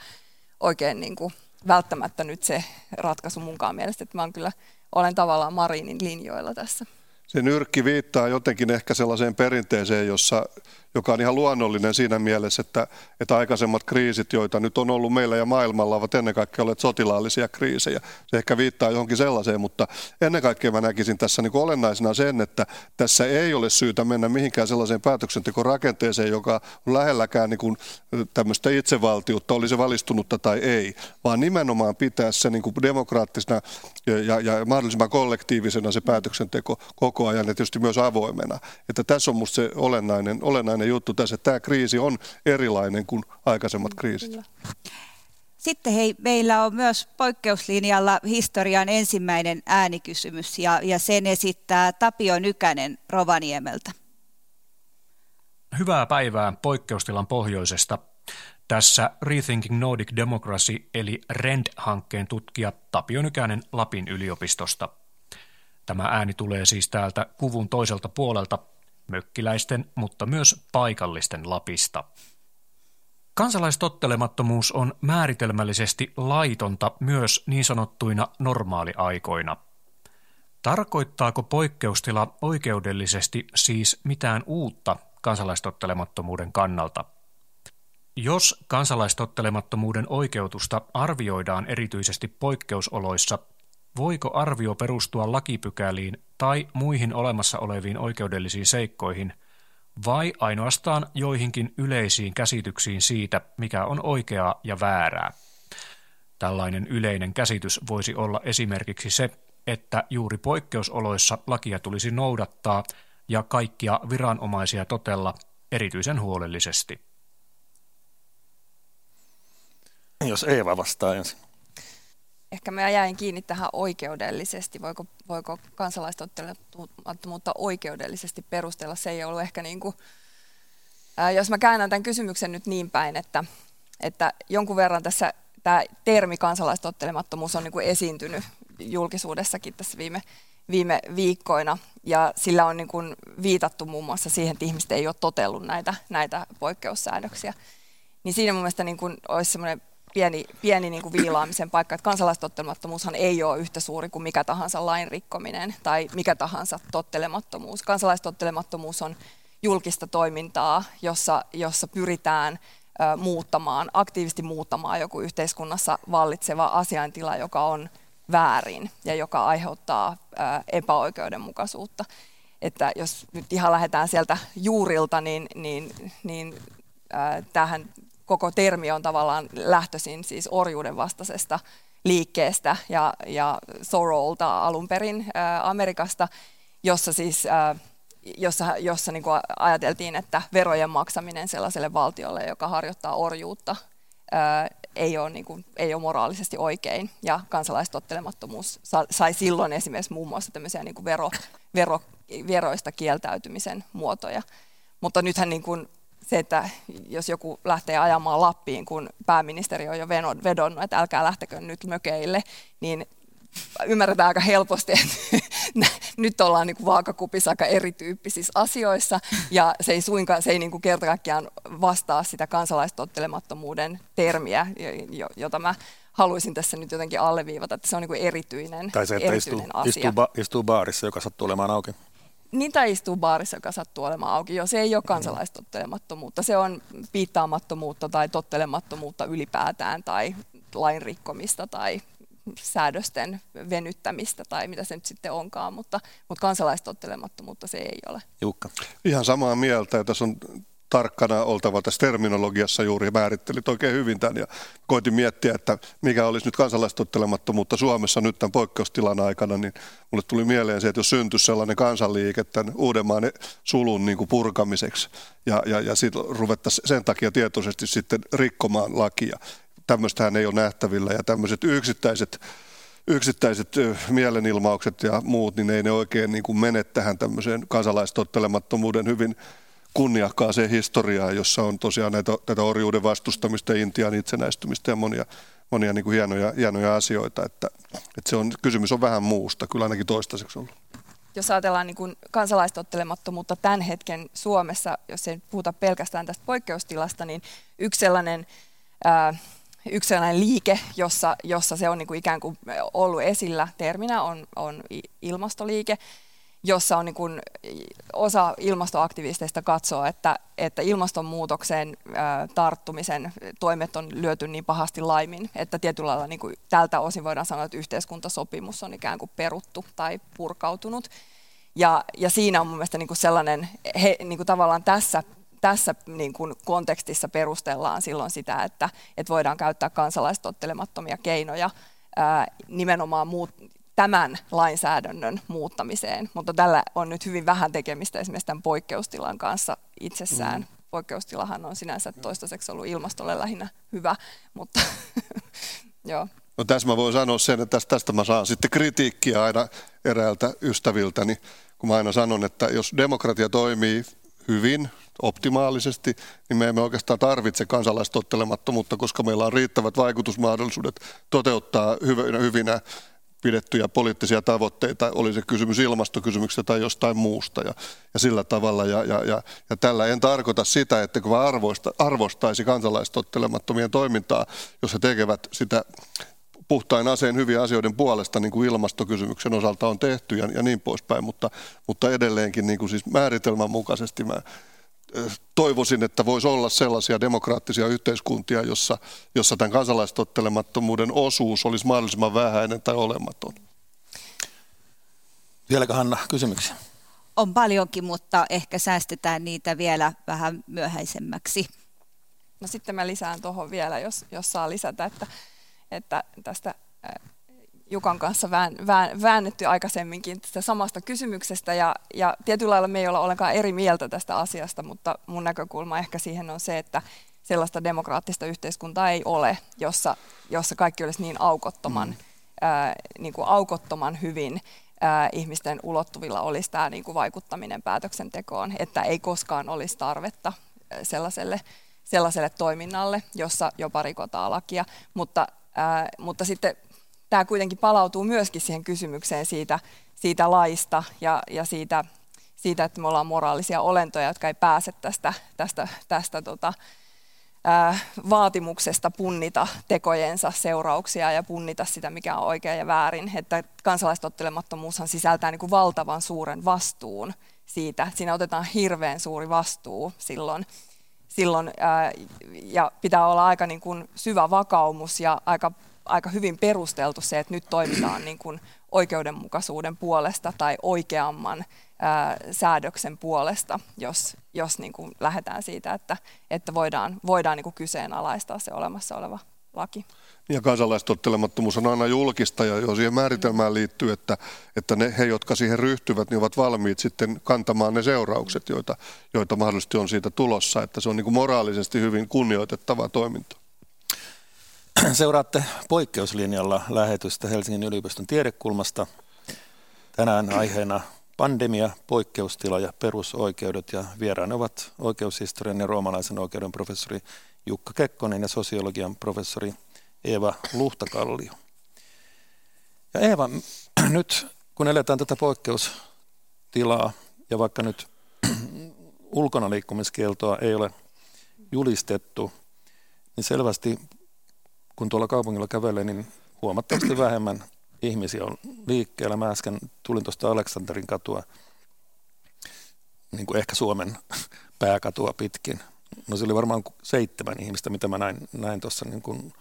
oikein niin kuin välttämättä nyt se ratkaisu munkaan mielestä, että mä kyllä olen tavallaan Marinin linjoilla tässä. Se nyrkki viittaa jotenkin ehkä sellaiseen perinteeseen, jossa joka on ihan luonnollinen siinä mielessä, että, että aikaisemmat kriisit, joita nyt on ollut meillä ja maailmalla, ovat ennen kaikkea olleet sotilaallisia kriisejä. Se ehkä viittaa johonkin sellaiseen, mutta ennen kaikkea mä näkisin tässä niin olennaisena sen, että tässä ei ole syytä mennä mihinkään sellaiseen päätöksentekorakenteeseen, joka on lähelläkään niin kuin tämmöistä itsevaltiutta, oli se valistunutta tai ei, vaan nimenomaan pitää se niin kuin demokraattisena ja, ja, ja mahdollisimman kollektiivisena se päätöksenteko koko ajan ja tietysti myös avoimena. Että tässä on musta se olennainen, olennainen juttu tässä, että tämä kriisi on erilainen kuin aikaisemmat kriisit. Sitten hei, meillä on myös poikkeuslinjalla historian ensimmäinen äänikysymys ja, ja sen esittää Tapio Nykänen Rovaniemeltä. Hyvää päivää poikkeustilan pohjoisesta. Tässä Rethinking Nordic Democracy eli REND-hankkeen tutkija Tapio Nykänen Lapin yliopistosta. Tämä ääni tulee siis täältä kuvun toiselta puolelta mökkiläisten, mutta myös paikallisten Lapista. Kansalaistottelemattomuus on määritelmällisesti laitonta myös niin sanottuina normaaliaikoina. Tarkoittaako poikkeustila oikeudellisesti siis mitään uutta kansalaistottelemattomuuden kannalta? Jos kansalaistottelemattomuuden oikeutusta arvioidaan erityisesti poikkeusoloissa, voiko arvio perustua lakipykäliin tai muihin olemassa oleviin oikeudellisiin seikkoihin, vai ainoastaan joihinkin yleisiin käsityksiin siitä, mikä on oikeaa ja väärää. Tällainen yleinen käsitys voisi olla esimerkiksi se, että juuri poikkeusoloissa lakia tulisi noudattaa ja kaikkia viranomaisia totella erityisen huolellisesti. Jos Eeva vastaa ensin ehkä mä jäin kiinni tähän oikeudellisesti. Voiko, voiko kansalaistottelemattomuutta oikeudellisesti perustella? Se ei ollut ehkä niin kuin, ää, jos mä käännän tämän kysymyksen nyt niin päin, että, että jonkun verran tässä tämä termi kansalaistottelemattomuus on niin kuin esiintynyt julkisuudessakin tässä viime, viime viikkoina, ja sillä on niin kuin viitattu muun muassa siihen, että ihmiset ei ole totellut näitä, näitä poikkeussäännöksiä. Niin siinä mun mielestä niin kuin olisi semmoinen pieni, pieni niin kuin viilaamisen paikka, että kansalaistottelemattomuushan ei ole yhtä suuri kuin mikä tahansa lain rikkominen tai mikä tahansa tottelemattomuus. Kansalaistottelemattomuus on julkista toimintaa, jossa, jossa pyritään muuttamaan, aktiivisesti muuttamaan joku yhteiskunnassa vallitseva asiantila, joka on väärin ja joka aiheuttaa epäoikeudenmukaisuutta. Että jos nyt ihan lähdetään sieltä juurilta, niin, niin, niin äh, tähän koko termi on tavallaan lähtöisin siis orjuuden vastaisesta liikkeestä ja, ja Sorrowlta alun perin ää, Amerikasta, jossa siis äh, jossa, jossa niin kuin ajateltiin, että verojen maksaminen sellaiselle valtiolle, joka harjoittaa orjuutta, ää, ei, ole, niin kuin, ei ole moraalisesti oikein. Ja kansalaistottelemattomuus sai silloin esimerkiksi muun muassa tämmöisiä niin kuin vero, vero, veroista kieltäytymisen muotoja. Mutta nythän niin kuin se, että jos joku lähtee ajamaan Lappiin, kun pääministeri on jo vedonnut, että älkää lähtekö nyt mökeille, niin ymmärretään aika helposti, että nyt ollaan niin kuin vaakakupissa aika erityyppisissä asioissa, ja se ei suinkaan, se ei niin kuin kerta kaikkiaan vastaa sitä kansalaistottelemattomuuden termiä, jota mä haluaisin tässä nyt jotenkin alleviivata, että se on niin kuin erityinen, tai se, että istuu, asia. Istuu, ba, istuu baarissa, joka sattuu olemaan auki. Niin tai istuu baarissa, joka sattuu olemaan auki. Jo, se ei ole kansalaistottelemattomuutta. Se on piittaamattomuutta tai tottelemattomuutta ylipäätään tai lain rikkomista tai säädösten venyttämistä tai mitä se nyt sitten onkaan, mutta, mutta kansalaistottelemattomuutta se ei ole. Jukka. Ihan samaa mieltä. Ja tässä on tarkkana oltava tässä terminologiassa juuri määrittelit oikein hyvin tämän ja koitin miettiä, että mikä olisi nyt kansalaistottelemattomuutta Suomessa nyt tämän poikkeustilan aikana, niin mulle tuli mieleen se, että jos syntyisi sellainen kansanliike tämän Uudenmaan sulun niin kuin purkamiseksi ja, ja, ja sitten ruvettaisiin sen takia tietoisesti sitten rikkomaan lakia. Tämmöistähän ei ole nähtävillä ja tämmöiset yksittäiset yksittäiset mielenilmaukset ja muut, niin ei ne oikein niin kuin mene tähän tämmöiseen kansalaistottelemattomuuden hyvin kunniakkaaseen historiaan, jossa on tosiaan näitä, tätä orjuuden vastustamista, Intian itsenäistymistä ja monia, monia niin kuin hienoja, hienoja asioita. Että, että se on, kysymys on vähän muusta, kyllä ainakin toistaiseksi ollut. Jos ajatellaan niin kansalaistottelemattomuutta tämän hetken Suomessa, jos ei puhuta pelkästään tästä poikkeustilasta, niin yksi sellainen ää, yksi sellainen liike, jossa, jossa se on niin kuin ikään kuin ollut esillä terminä, on, on ilmastoliike, jossa on niin kuin osa ilmastoaktivisteista katsoo, että, että ilmastonmuutokseen tarttumisen toimet on lyöty niin pahasti laimin, että tietyllä lailla niin kuin tältä osin voidaan sanoa, että yhteiskuntasopimus on ikään kuin peruttu tai purkautunut. Ja, ja siinä on mun mielestä niin kuin sellainen, he, niin kuin tavallaan tässä tässä niin kuin kontekstissa perustellaan silloin sitä, että, että voidaan käyttää kansalaistottelemattomia keinoja nimenomaan muut, tämän lainsäädännön muuttamiseen, mutta tällä on nyt hyvin vähän tekemistä esimerkiksi tämän poikkeustilan kanssa itsessään. Mm. Poikkeustilahan on sinänsä toistaiseksi ollut ilmastolle lähinnä hyvä, mutta joo. No tässä mä voin sanoa sen, että tästä, tästä mä saan sitten kritiikkiä aina eräältä ystäviltäni, kun mä aina sanon, että jos demokratia toimii hyvin, optimaalisesti, niin me emme oikeastaan tarvitse kansalaistottelemattomuutta, koska meillä on riittävät vaikutusmahdollisuudet toteuttaa hyvinä, hyvinä pidettyjä poliittisia tavoitteita, oli se kysymys ilmastokysymyksestä tai jostain muusta ja, ja sillä tavalla. Ja, ja, ja, ja tällä en tarkoita sitä, että kun arvoista, arvostaisi kansalaistottelemattomien toimintaa, jos he tekevät sitä puhtain aseen hyviä asioiden puolesta, niin kuin ilmastokysymyksen osalta on tehty ja, ja niin poispäin, mutta, mutta edelleenkin niin kuin siis määritelmän mukaisesti mä toivoisin, että voisi olla sellaisia demokraattisia yhteiskuntia, jossa, jossa tämän kansalaistottelemattomuuden osuus olisi mahdollisimman vähäinen tai olematon. Vieläkö Hanna kysymyksiä? On paljonkin, mutta ehkä säästetään niitä vielä vähän myöhäisemmäksi. No sitten mä lisään tuohon vielä, jos, jos saa lisätä, että, että tästä Jukan kanssa vään, vään, väännetty aikaisemminkin tästä samasta kysymyksestä ja, ja tietyllä lailla me ei olla ollenkaan eri mieltä tästä asiasta, mutta mun näkökulma ehkä siihen on se, että sellaista demokraattista yhteiskuntaa ei ole, jossa, jossa kaikki olisi niin aukottoman, mm. ää, niin kuin aukottoman hyvin ää, ihmisten ulottuvilla olisi tämä niin kuin vaikuttaminen päätöksentekoon, että ei koskaan olisi tarvetta sellaiselle, sellaiselle toiminnalle, jossa jopa rikotaan lakia, mutta, ää, mutta sitten tämä kuitenkin palautuu myöskin siihen kysymykseen siitä, siitä laista ja, ja siitä, siitä, että me ollaan moraalisia olentoja, jotka ei pääse tästä, tästä, tästä tota, ää, vaatimuksesta punnita tekojensa seurauksia ja punnita sitä, mikä on oikein ja väärin. Että kansalaistottelemattomuushan sisältää niin kuin valtavan suuren vastuun siitä. Siinä otetaan hirveän suuri vastuu silloin, silloin ää, ja pitää olla aika niin kuin syvä vakaumus ja aika aika hyvin perusteltu se, että nyt toimitaan niin kuin oikeudenmukaisuuden puolesta tai oikeamman ää, säädöksen puolesta, jos, jos niin kuin lähdetään siitä, että, että voidaan, voidaan niin kuin kyseenalaistaa se olemassa oleva laki. Ja kansalaistottelemattomuus on aina julkista ja jo siihen määritelmään liittyy, että, että ne, he, jotka siihen ryhtyvät, niin ovat valmiit sitten kantamaan ne seuraukset, joita, joita mahdollisesti on siitä tulossa. Että se on niin kuin moraalisesti hyvin kunnioitettava toiminta. Seuraatte poikkeuslinjalla lähetystä Helsingin yliopiston tiedekulmasta. Tänään aiheena pandemia, poikkeustila ja perusoikeudet ja vieraana ovat oikeushistorian ja roomalaisen oikeuden professori Jukka Kekkonen ja sosiologian professori Eeva Luhtakallio. Ja Eeva, nyt kun eletään tätä poikkeustilaa ja vaikka nyt ulkona liikkumiskieltoa ei ole julistettu, niin selvästi kun tuolla kaupungilla kävelee, niin huomattavasti vähemmän ihmisiä on liikkeellä. Mä äsken tulin tuosta Aleksanterin katua, niin kuin ehkä Suomen pääkatua pitkin. No se oli varmaan seitsemän ihmistä, mitä mä näin, näin tuossa niin kuin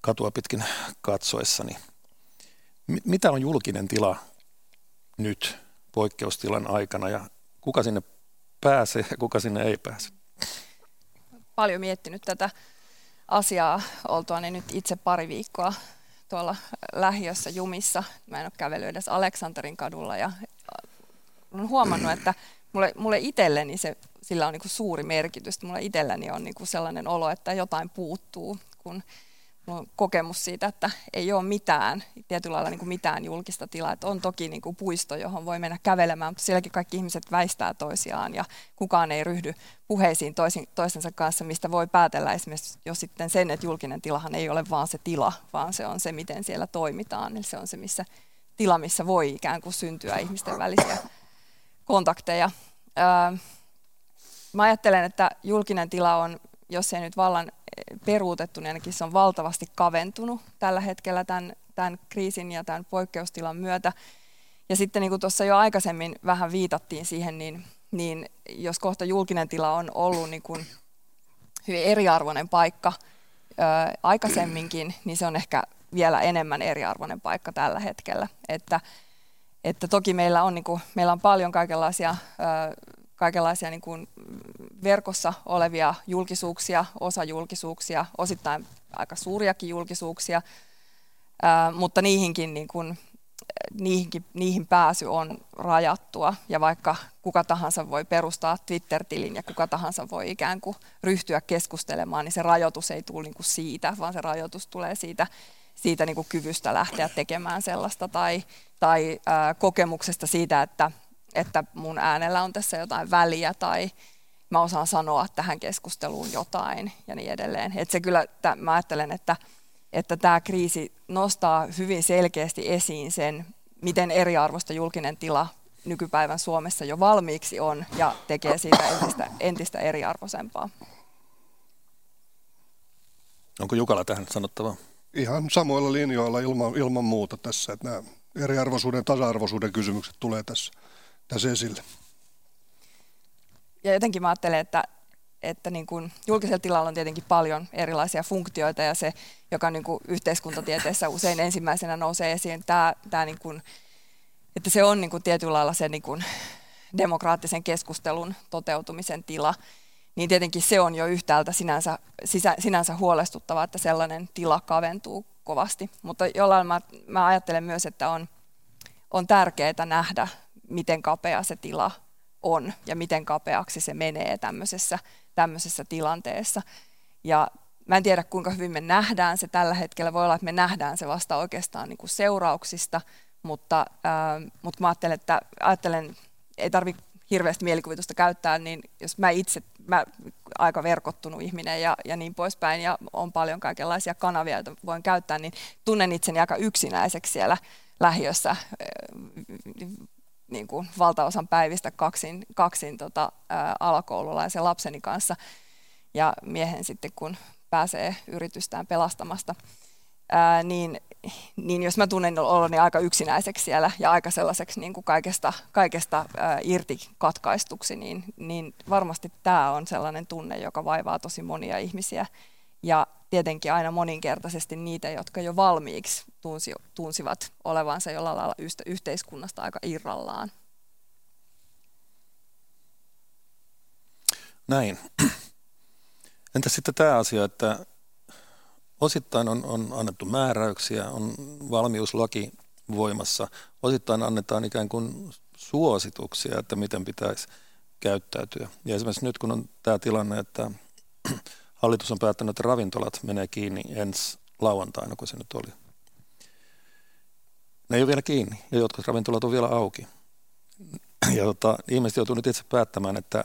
katua pitkin katsoessani. M- mitä on julkinen tila nyt poikkeustilan aikana ja kuka sinne pääsee ja kuka sinne ei pääse? Paljon miettinyt tätä asiaa oltuani nyt itse pari viikkoa tuolla lähiössä jumissa. Mä en ole kävellyt edes Aleksanterin kadulla ja olen huomannut, että mulle, mulle itselleni se, sillä on niin suuri merkitys. Mulle itselläni on niin sellainen olo, että jotain puuttuu, kun on kokemus siitä, että ei ole mitään, tietyllä lailla niin kuin mitään julkista tilaa. Että on toki niin kuin puisto, johon voi mennä kävelemään, mutta sielläkin kaikki ihmiset väistää toisiaan ja kukaan ei ryhdy puheisiin toisin, toisensa kanssa, mistä voi päätellä esimerkiksi jo sitten sen, että julkinen tilahan ei ole vaan se tila, vaan se on se, miten siellä toimitaan. Eli se on se missä, tila, missä voi ikään kuin syntyä ihmisten välisiä kontakteja. Öö, mä ajattelen, että julkinen tila on, jos ei nyt vallan peruutettu, niin ainakin se on valtavasti kaventunut tällä hetkellä tämän, tämän kriisin ja tämän poikkeustilan myötä. Ja sitten niin kuin tuossa jo aikaisemmin vähän viitattiin siihen, niin, niin jos kohta julkinen tila on ollut niin kuin hyvin eriarvoinen paikka ää, aikaisemminkin, niin se on ehkä vielä enemmän eriarvoinen paikka tällä hetkellä. Että, että toki meillä on, niin kuin, meillä on paljon kaikenlaisia ää, kaikenlaisia niin kuin verkossa olevia julkisuuksia, osa julkisuuksia, osittain aika suuriakin julkisuuksia, ää, mutta niihinkin, niin kuin, niihinkin, niihin pääsy on rajattua. Ja vaikka kuka tahansa voi perustaa Twitter-tilin ja kuka tahansa voi ikään kuin ryhtyä keskustelemaan, niin se rajoitus ei tule niin kuin siitä, vaan se rajoitus tulee siitä, siitä niin kuin kyvystä lähteä tekemään sellaista tai, tai ää, kokemuksesta siitä, että että mun äänellä on tässä jotain väliä tai mä osaan sanoa tähän keskusteluun jotain ja niin edelleen. Et se kyllä, että mä ajattelen, että, että tämä kriisi nostaa hyvin selkeästi esiin sen, miten eriarvoista julkinen tila nykypäivän Suomessa jo valmiiksi on ja tekee siitä entistä, entistä eriarvoisempaa. Onko Jukala tähän sanottavaa? Ihan samoilla linjoilla ilman, ilman muuta tässä, että nämä eriarvoisuuden, tasa-arvoisuuden kysymykset tulee tässä tässä esille. Ja jotenkin mä ajattelen, että, että niin kuin julkisella tilalla on tietenkin paljon erilaisia funktioita ja se, joka niin kuin yhteiskuntatieteessä usein ensimmäisenä nousee esiin, tämä, tämä niin kuin, että se on niin kuin tietyllä lailla se niin kuin demokraattisen keskustelun toteutumisen tila, niin tietenkin se on jo yhtäältä sinänsä, sisä, sinänsä huolestuttavaa, että sellainen tila kaventuu kovasti. Mutta jollain mä, mä ajattelen myös, että on, on tärkeää nähdä miten kapea se tila on ja miten kapeaksi se menee tämmöisessä, tämmöisessä tilanteessa. Ja mä en tiedä, kuinka hyvin me nähdään se tällä hetkellä. Voi olla, että me nähdään se vasta oikeastaan niin kuin seurauksista, mutta, ää, mutta mä ajattelen, että ajattelen, ei tarvitse hirveästi mielikuvitusta käyttää, niin jos mä itse, mä aika verkottunut ihminen ja, ja niin poispäin, ja on paljon kaikenlaisia kanavia, joita voin käyttää, niin tunnen itseni aika yksinäiseksi siellä lähiössä niin kuin valtaosan päivistä kaksin, kaksin tota, ä, alakoululaisen lapseni kanssa ja miehen sitten kun pääsee yritystään pelastamasta. Ää, niin, niin jos mä tunnen oloni aika yksinäiseksi siellä ja aika sellaiseksi niin kuin kaikesta, kaikesta ää, irti katkaistuksi, niin, niin varmasti tämä on sellainen tunne, joka vaivaa tosi monia ihmisiä. Ja tietenkin aina moninkertaisesti niitä, jotka jo valmiiksi tunsi, tunsivat olevansa jollain lailla yhteiskunnasta aika irrallaan. Näin. Entä sitten tämä asia, että osittain on, on annettu määräyksiä, on valmiuslaki voimassa, osittain annetaan ikään kuin suosituksia, että miten pitäisi käyttäytyä. Ja esimerkiksi nyt kun on tämä tilanne, että hallitus on päättänyt, että ravintolat menee kiinni ensi lauantaina, kun se nyt oli. Ne ei ole vielä kiinni ja jotkut ravintolat on vielä auki. Ja tota, ihmiset joutuu nyt itse päättämään, että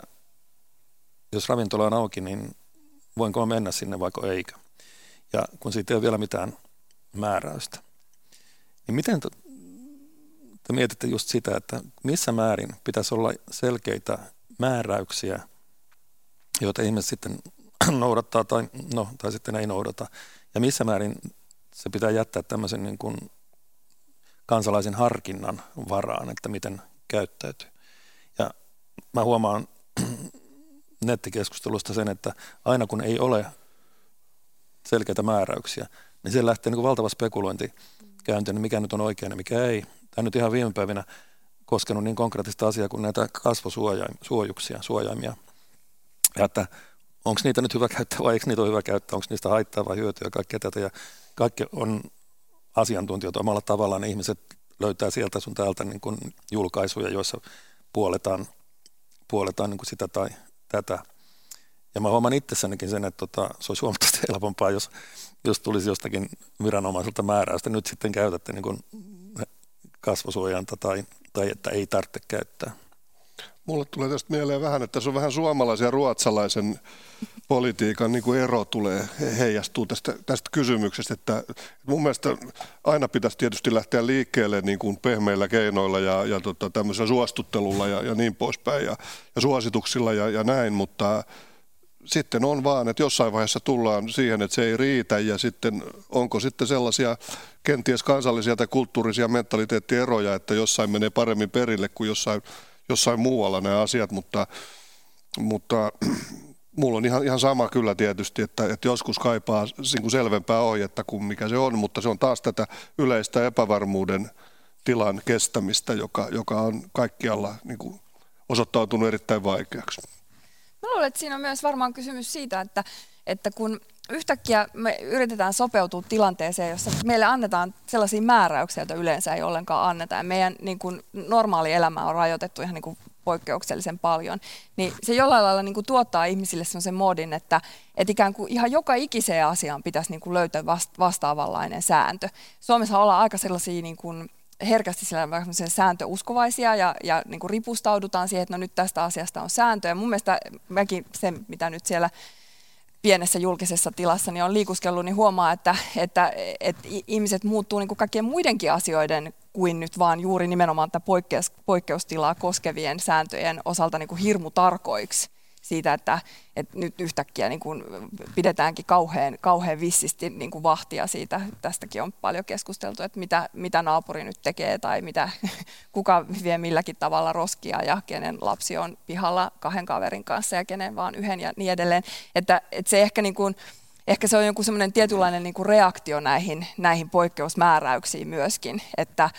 jos ravintola on auki, niin voinko mennä sinne vaikka eikö. Ja kun siitä ei ole vielä mitään määräystä. Niin miten te mietitte just sitä, että missä määrin pitäisi olla selkeitä määräyksiä, joita ihmiset sitten noudattaa tai, no, tai sitten ei noudata. Ja missä määrin se pitää jättää tämmöisen niin kuin kansalaisen harkinnan varaan, että miten käyttäytyy. Ja mä huomaan nettikeskustelusta sen, että aina kun ei ole selkeitä määräyksiä, niin siellä lähtee niin kuin valtava spekulointi käyntiin, mikä nyt on oikein ja mikä ei. Tämä nyt ihan viime päivinä koskenut niin konkreettista asiaa kuin näitä kasvosuojuksia, suojaimia. Ja että onko niitä nyt hyvä käyttää vai eikö niitä ole hyvä käyttää, onko niistä haittaa vai hyötyä ja kaikkea tätä. Ja kaikki on asiantuntijoita omalla tavallaan. Ihmiset löytää sieltä sun täältä niin kuin julkaisuja, joissa puoletaan, puoletaan niin kuin sitä tai tätä. Ja mä huomaan itsessänikin sen, että tota, se olisi huomattavasti helpompaa, jos, jos tulisi jostakin viranomaiselta määräystä. Nyt sitten käytätte niin kuin kasvosuojanta tai, tai että ei tarvitse käyttää. Mulle tulee tästä mieleen vähän, että se on vähän suomalaisen ja ruotsalaisen politiikan niin kuin ero tulee, heijastuu tästä, tästä kysymyksestä, että mun mielestä aina pitäisi tietysti lähteä liikkeelle niin kuin pehmeillä keinoilla ja, ja tota, tämmöisellä suostuttelulla ja, ja niin poispäin ja, ja suosituksilla ja, ja näin, mutta sitten on vaan, että jossain vaiheessa tullaan siihen, että se ei riitä ja sitten onko sitten sellaisia kenties kansallisia tai kulttuurisia mentaliteettieroja, että jossain menee paremmin perille kuin jossain, jossain muualla nämä asiat, mutta, mutta mulla on ihan, ihan sama kyllä tietysti, että, että joskus kaipaa niin selvempää ohjetta kuin mikä se on, mutta se on taas tätä yleistä epävarmuuden tilan kestämistä, joka, joka on kaikkialla niin kuin osoittautunut erittäin vaikeaksi. Mä luulen, että siinä on myös varmaan kysymys siitä, että, että kun yhtäkkiä me yritetään sopeutua tilanteeseen, jossa meille annetaan sellaisia määräyksiä, joita yleensä ei ollenkaan anneta. Ja meidän niin kuin, normaali elämä on rajoitettu ihan niin kuin, poikkeuksellisen paljon, niin se jollain lailla niin kuin, tuottaa ihmisille sellaisen modin, että, että ikään kuin ihan joka ikiseen asiaan pitäisi niin kuin, löytää vastaavanlainen sääntö. Suomessa ollaan aika sellaisia niin kuin, herkästi sääntöuskovaisia ja, ja niin kuin ripustaudutaan siihen, että no nyt tästä asiasta on sääntöjä. Mun mielestä mäkin se, mitä nyt siellä pienessä julkisessa tilassa niin on liikuskellut, niin huomaa, että, että, että ihmiset muuttuu niin kuin kaikkien muidenkin asioiden kuin nyt vaan juuri nimenomaan tätä poikkeus, poikkeustilaa koskevien sääntöjen osalta niin kuin hirmu tarkoiksi siitä, että, että nyt yhtäkkiä niin kuin pidetäänkin kauhean, kauhean vissisti niin kuin vahtia siitä. Tästäkin on paljon keskusteltu, että mitä, mitä naapuri nyt tekee tai mitä, kuka vie milläkin tavalla roskia ja kenen lapsi on pihalla kahden kaverin kanssa ja kenen vaan yhden ja niin edelleen. Että, että se ehkä niin kuin, ehkä se on joku semmoinen tietynlainen niin kuin reaktio näihin, näihin poikkeusmääräyksiin myöskin, että,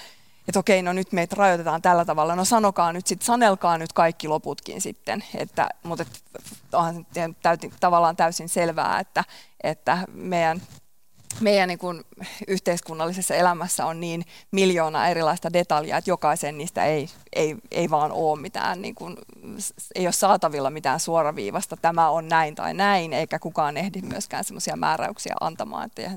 että okei, no nyt meitä rajoitetaan tällä tavalla, no sanokaa nyt sitten, sanelkaa nyt kaikki loputkin sitten, että, mutta et, onhan täytin, tavallaan täysin selvää, että, että meidän meidän niin kuin yhteiskunnallisessa elämässä on niin miljoona erilaista detaljaa, että jokaisen niistä ei, ei, ei vaan ole mitään, niin kuin, ei ole saatavilla mitään suoraviivasta, tämä on näin tai näin, eikä kukaan ehdi myöskään semmoisia määräyksiä antamaan, että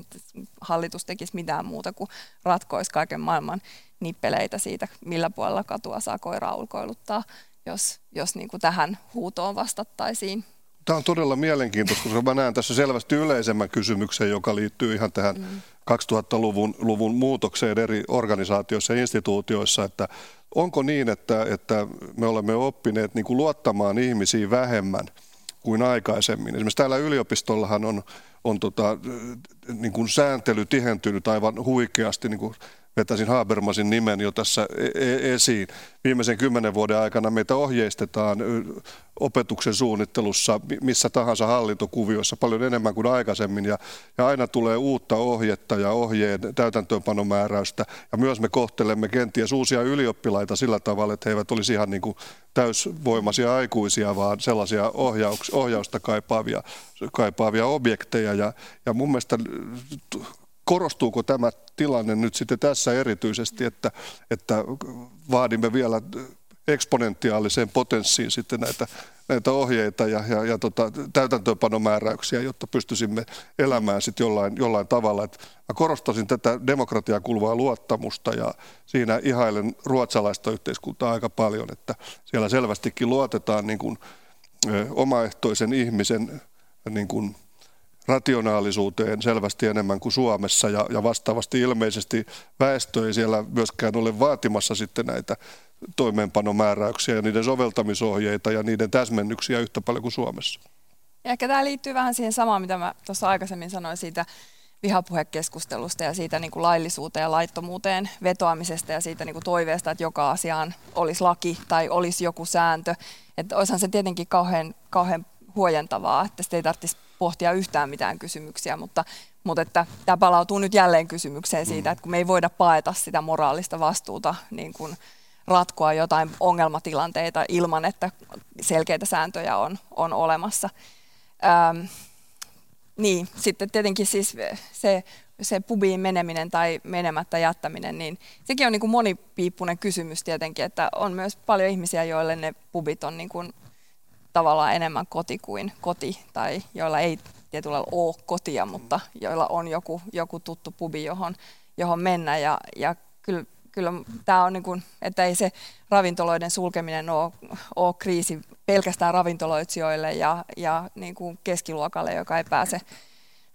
hallitus tekisi mitään muuta kuin ratkoisi kaiken maailman nippeleitä siitä, millä puolella katua saa koiraa ulkoiluttaa, jos, jos niin kuin tähän huutoon vastattaisiin. Tämä on todella mielenkiintoista, koska mä näen tässä selvästi yleisemmän kysymyksen, joka liittyy ihan tähän mm. 2000-luvun luvun muutokseen eri organisaatioissa ja instituutioissa, että onko niin, että, että me olemme oppineet niin kuin luottamaan ihmisiin vähemmän kuin aikaisemmin. Esimerkiksi täällä yliopistollahan on, on tota, niin kuin sääntely tihentynyt aivan huikeasti. Niin kuin vetäisin Habermasin nimen jo tässä e-, e-, esiin. Viimeisen kymmenen vuoden aikana meitä ohjeistetaan opetuksen suunnittelussa missä tahansa hallintokuvioissa paljon enemmän kuin aikaisemmin. Ja, ja aina tulee uutta ohjetta ja ohjeen täytäntöönpanomääräystä. Ja myös me kohtelemme kenties uusia ylioppilaita sillä tavalla, että he eivät olisi ihan niin kuin täysvoimaisia aikuisia, vaan sellaisia ohjauks, ohjausta kaipaavia, kaipaavia objekteja. Ja, ja mun mielestä korostuuko tämä tilanne nyt sitten tässä erityisesti, että, että vaadimme vielä eksponentiaaliseen potenssiin sitten näitä, näitä ohjeita ja, ja, ja tota, täytäntöönpanomääräyksiä, jotta pystyisimme elämään sitten jollain, jollain tavalla. Et mä korostasin tätä demokratiaan kuuluvaa luottamusta ja siinä ihailen ruotsalaista yhteiskuntaa aika paljon, että siellä selvästikin luotetaan niin kuin, omaehtoisen ihmisen niin kuin, rationaalisuuteen selvästi enemmän kuin Suomessa ja, ja vastaavasti ilmeisesti väestö ei siellä myöskään ole vaatimassa sitten näitä toimeenpanomääräyksiä ja niiden soveltamisohjeita ja niiden täsmennyksiä yhtä paljon kuin Suomessa. Ja ehkä tämä liittyy vähän siihen samaan, mitä mä tuossa aikaisemmin sanoin siitä vihapuhekeskustelusta ja siitä niin kuin laillisuuteen ja laittomuuteen vetoamisesta ja siitä niin kuin toiveesta, että joka asiaan olisi laki tai olisi joku sääntö. Että olisihan se tietenkin kauhean, kauhean huojentavaa, että sitä ei tarvitsisi pohtia yhtään mitään kysymyksiä, mutta, mutta että tämä palautuu nyt jälleen kysymykseen siitä, että kun me ei voida paeta sitä moraalista vastuuta niin kuin ratkoa jotain ongelmatilanteita ilman, että selkeitä sääntöjä on, on olemassa. Ähm, niin, sitten tietenkin siis se, se pubiin meneminen tai menemättä jättäminen, niin sekin on niin kuin monipiippunen kysymys tietenkin, että on myös paljon ihmisiä, joille ne pubit on niin kuin tavallaan enemmän koti kuin koti, tai joilla ei tietyllä ole kotia, mutta joilla on joku, joku tuttu pubi, johon, johon mennä. Ja, ja kyllä, kyllä tämä on niin kuin, että ei se ravintoloiden sulkeminen ole, ole kriisi pelkästään ravintoloitsijoille ja, ja niin kuin keskiluokalle, joka ei pääse,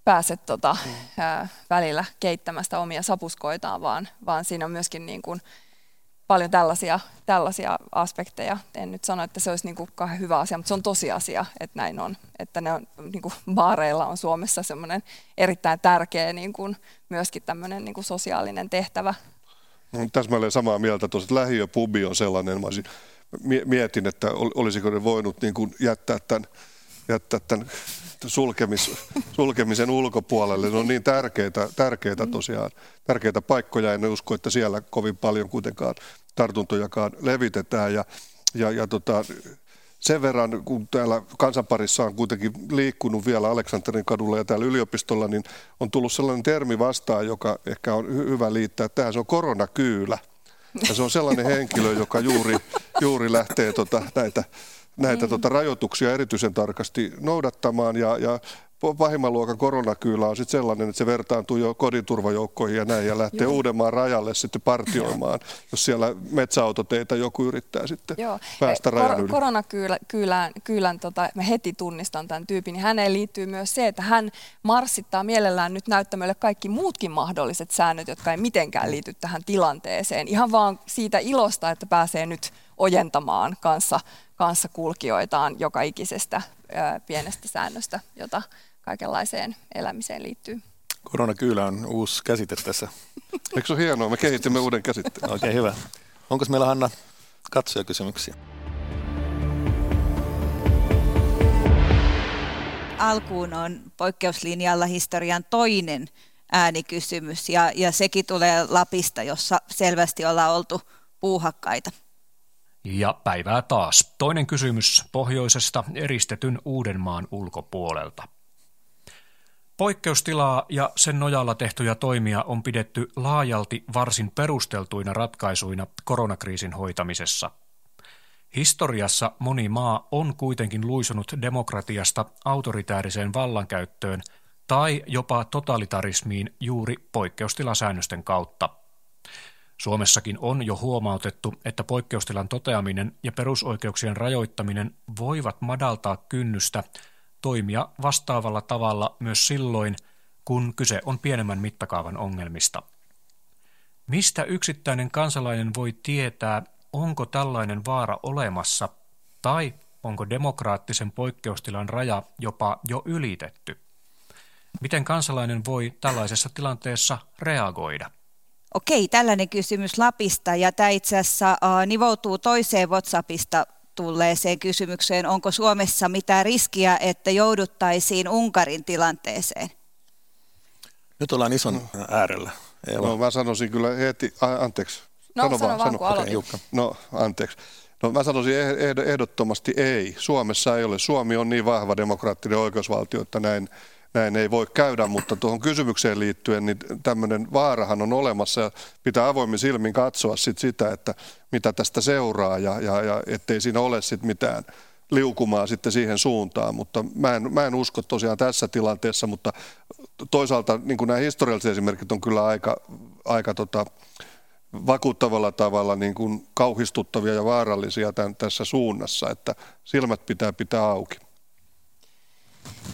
pääse tota, mm. ää, välillä keittämästä omia sapuskoitaan, vaan, vaan siinä on myöskin niin kuin, paljon tällaisia, tällaisia aspekteja. En nyt sano, että se olisi niin kuin hyvä asia, mutta se on tosiasia, että näin on. Että ne on, niin kuin baareilla on Suomessa semmoinen erittäin tärkeä niin kuin myöskin tämmöinen niin kuin sosiaalinen tehtävä. No, täsmälleen samaa mieltä tuossa, lähiöpubi on sellainen, mä olisin, mietin, että olisiko ne voinut niin kuin jättää tämän, jättää tämän sulkemis, sulkemisen ulkopuolelle. Ne on niin tärkeitä, tärkeitä tosiaan, tärkeitä paikkoja. En usko, että siellä kovin paljon kuitenkaan tartuntojakaan levitetään. Ja, ja, ja tota, sen verran, kun täällä kansanparissa on kuitenkin liikkunut vielä Aleksanterin kadulla ja täällä yliopistolla, niin on tullut sellainen termi vastaan, joka ehkä on hy- hyvä liittää tähän. Se on koronakyylä. Ja se on sellainen henkilö, joka juuri, juuri lähtee tota, näitä näitä mm. tota, rajoituksia erityisen tarkasti noudattamaan ja, ja pahimman luokan koronakyylä on sitten sellainen, että se vertaantuu jo kodinturvajoukkoihin ja näin ja lähtee Joo. Uudenmaan rajalle sitten partioimaan, jos siellä metsäautoteitä joku yrittää sitten Joo. päästä rajan Kor- yli. Koronakyylän kyylän, tota, mä heti tunnistan tämän tyypin, niin häneen liittyy myös se, että hän marssittaa mielellään nyt näyttämölle kaikki muutkin mahdolliset säännöt, jotka ei mitenkään liity tähän tilanteeseen. Ihan vaan siitä ilosta, että pääsee nyt ojentamaan kanssa, kanssa kulkijoitaan joka ikisestä ää, pienestä säännöstä, jota kaikenlaiseen elämiseen liittyy. Koronakyylä on uusi käsite tässä. Eikö se ole hienoa? Me kehitimme uuden käsitteen. Oikein hyvä. Onko meillä Hanna katsojakysymyksiä? Alkuun on poikkeuslinjalla historian toinen äänikysymys ja, ja sekin tulee Lapista, jossa selvästi ollaan oltu puuhakkaita. Ja päivää taas. Toinen kysymys pohjoisesta eristetyn Uudenmaan ulkopuolelta. Poikkeustilaa ja sen nojalla tehtyjä toimia on pidetty laajalti varsin perusteltuina ratkaisuina koronakriisin hoitamisessa. Historiassa moni maa on kuitenkin luisunut demokratiasta autoritääriseen vallankäyttöön tai jopa totalitarismiin juuri poikkeustilasäännösten kautta. Suomessakin on jo huomautettu, että poikkeustilan toteaminen ja perusoikeuksien rajoittaminen voivat madaltaa kynnystä toimia vastaavalla tavalla myös silloin, kun kyse on pienemmän mittakaavan ongelmista. Mistä yksittäinen kansalainen voi tietää, onko tällainen vaara olemassa tai onko demokraattisen poikkeustilan raja jopa jo ylitetty? Miten kansalainen voi tällaisessa tilanteessa reagoida? Okei, tällainen kysymys Lapista ja tämä itse asiassa nivoutuu toiseen WhatsAppista tulleeseen kysymykseen. Onko Suomessa mitään riskiä, että jouduttaisiin Unkarin tilanteeseen? Nyt ollaan ison äärellä. Eeva. No mä sanoisin kyllä heti, a, anteeksi. No sano, sano vaan, sano. Okay, No anteeksi. No mä sanoisin eh, ehdottomasti ei. Suomessa ei ole. Suomi on niin vahva demokraattinen oikeusvaltio, että näin, näin ei voi käydä, mutta tuohon kysymykseen liittyen niin tämmöinen vaarahan on olemassa ja pitää avoimin silmin katsoa sit sitä, että mitä tästä seuraa ja, ja, ja ettei siinä ole sit mitään liukumaa sitten siihen suuntaan, mutta mä en, mä en usko tosiaan tässä tilanteessa, mutta toisaalta niin nämä historialliset esimerkit on kyllä aika, aika tota, vakuuttavalla tavalla niin kuin kauhistuttavia ja vaarallisia tämän, tässä suunnassa, että silmät pitää pitää auki.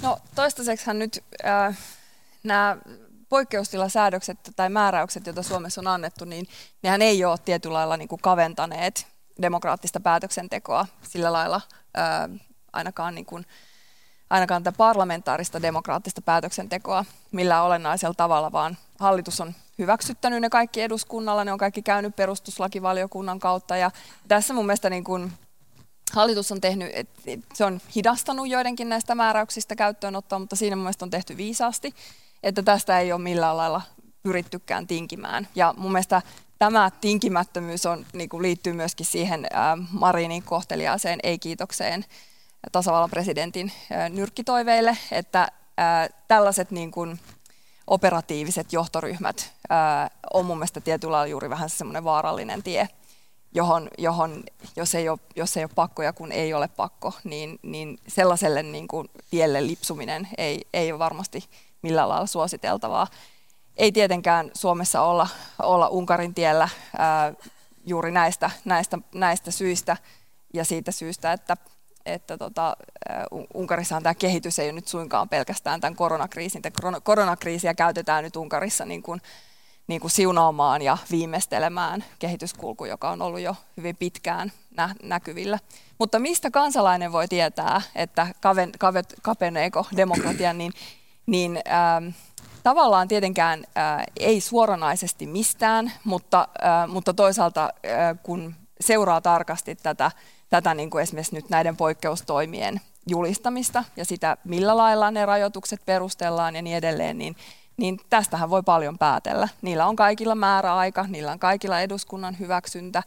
No toistaiseksi nyt äh, nämä poikkeustilasäädökset tai määräykset, joita Suomessa on annettu, niin nehän ei ole tietyllä lailla niin kuin kaventaneet demokraattista päätöksentekoa sillä lailla äh, ainakaan, niin kuin, ainakaan tätä parlamentaarista demokraattista päätöksentekoa millään olennaisella tavalla, vaan hallitus on hyväksyttänyt ne kaikki eduskunnalla, ne on kaikki käynyt perustuslakivaliokunnan kautta. Ja tässä mun mielestä niin kuin hallitus on tehnyt, se on hidastanut joidenkin näistä määräyksistä käyttöönottoa, mutta siinä mun mielestä on tehty viisaasti, että tästä ei ole millään lailla pyrittykään tinkimään. Ja mun mielestä tämä tinkimättömyys on, niin kuin liittyy myöskin siihen ää, Marinin kohteliaaseen ei-kiitokseen tasavallan presidentin ää, nyrkkitoiveille, että ää, tällaiset niin kuin, operatiiviset johtoryhmät ää, on mun mielestä tietyllä juuri vähän semmoinen vaarallinen tie, johon, johon jos, ei ole, jos ei ole pakko ja kun ei ole pakko, niin, niin sellaiselle niin kuin tielle lipsuminen ei, ei ole varmasti millään lailla suositeltavaa. Ei tietenkään Suomessa olla, olla Unkarin tiellä ää, juuri näistä, näistä, näistä syistä ja siitä syystä, että että tota, Unkarissahan tämä kehitys ei ole nyt suinkaan pelkästään tämän koronakriisin. Tämän koronakriisiä käytetään nyt Unkarissa niin kuin, niin kuin siunaamaan ja viimeistelemään kehityskulku, joka on ollut jo hyvin pitkään nä- näkyvillä. Mutta mistä kansalainen voi tietää, että kaven, kavet, kapeneeko demokratia, niin, niin ähm, tavallaan tietenkään äh, ei suoranaisesti mistään, mutta, äh, mutta toisaalta äh, kun seuraa tarkasti tätä tätä niin kuin esimerkiksi nyt näiden poikkeustoimien julistamista ja sitä, millä lailla ne rajoitukset perustellaan ja niin edelleen, niin, niin tästähän voi paljon päätellä. Niillä on kaikilla määräaika, niillä on kaikilla eduskunnan hyväksyntä,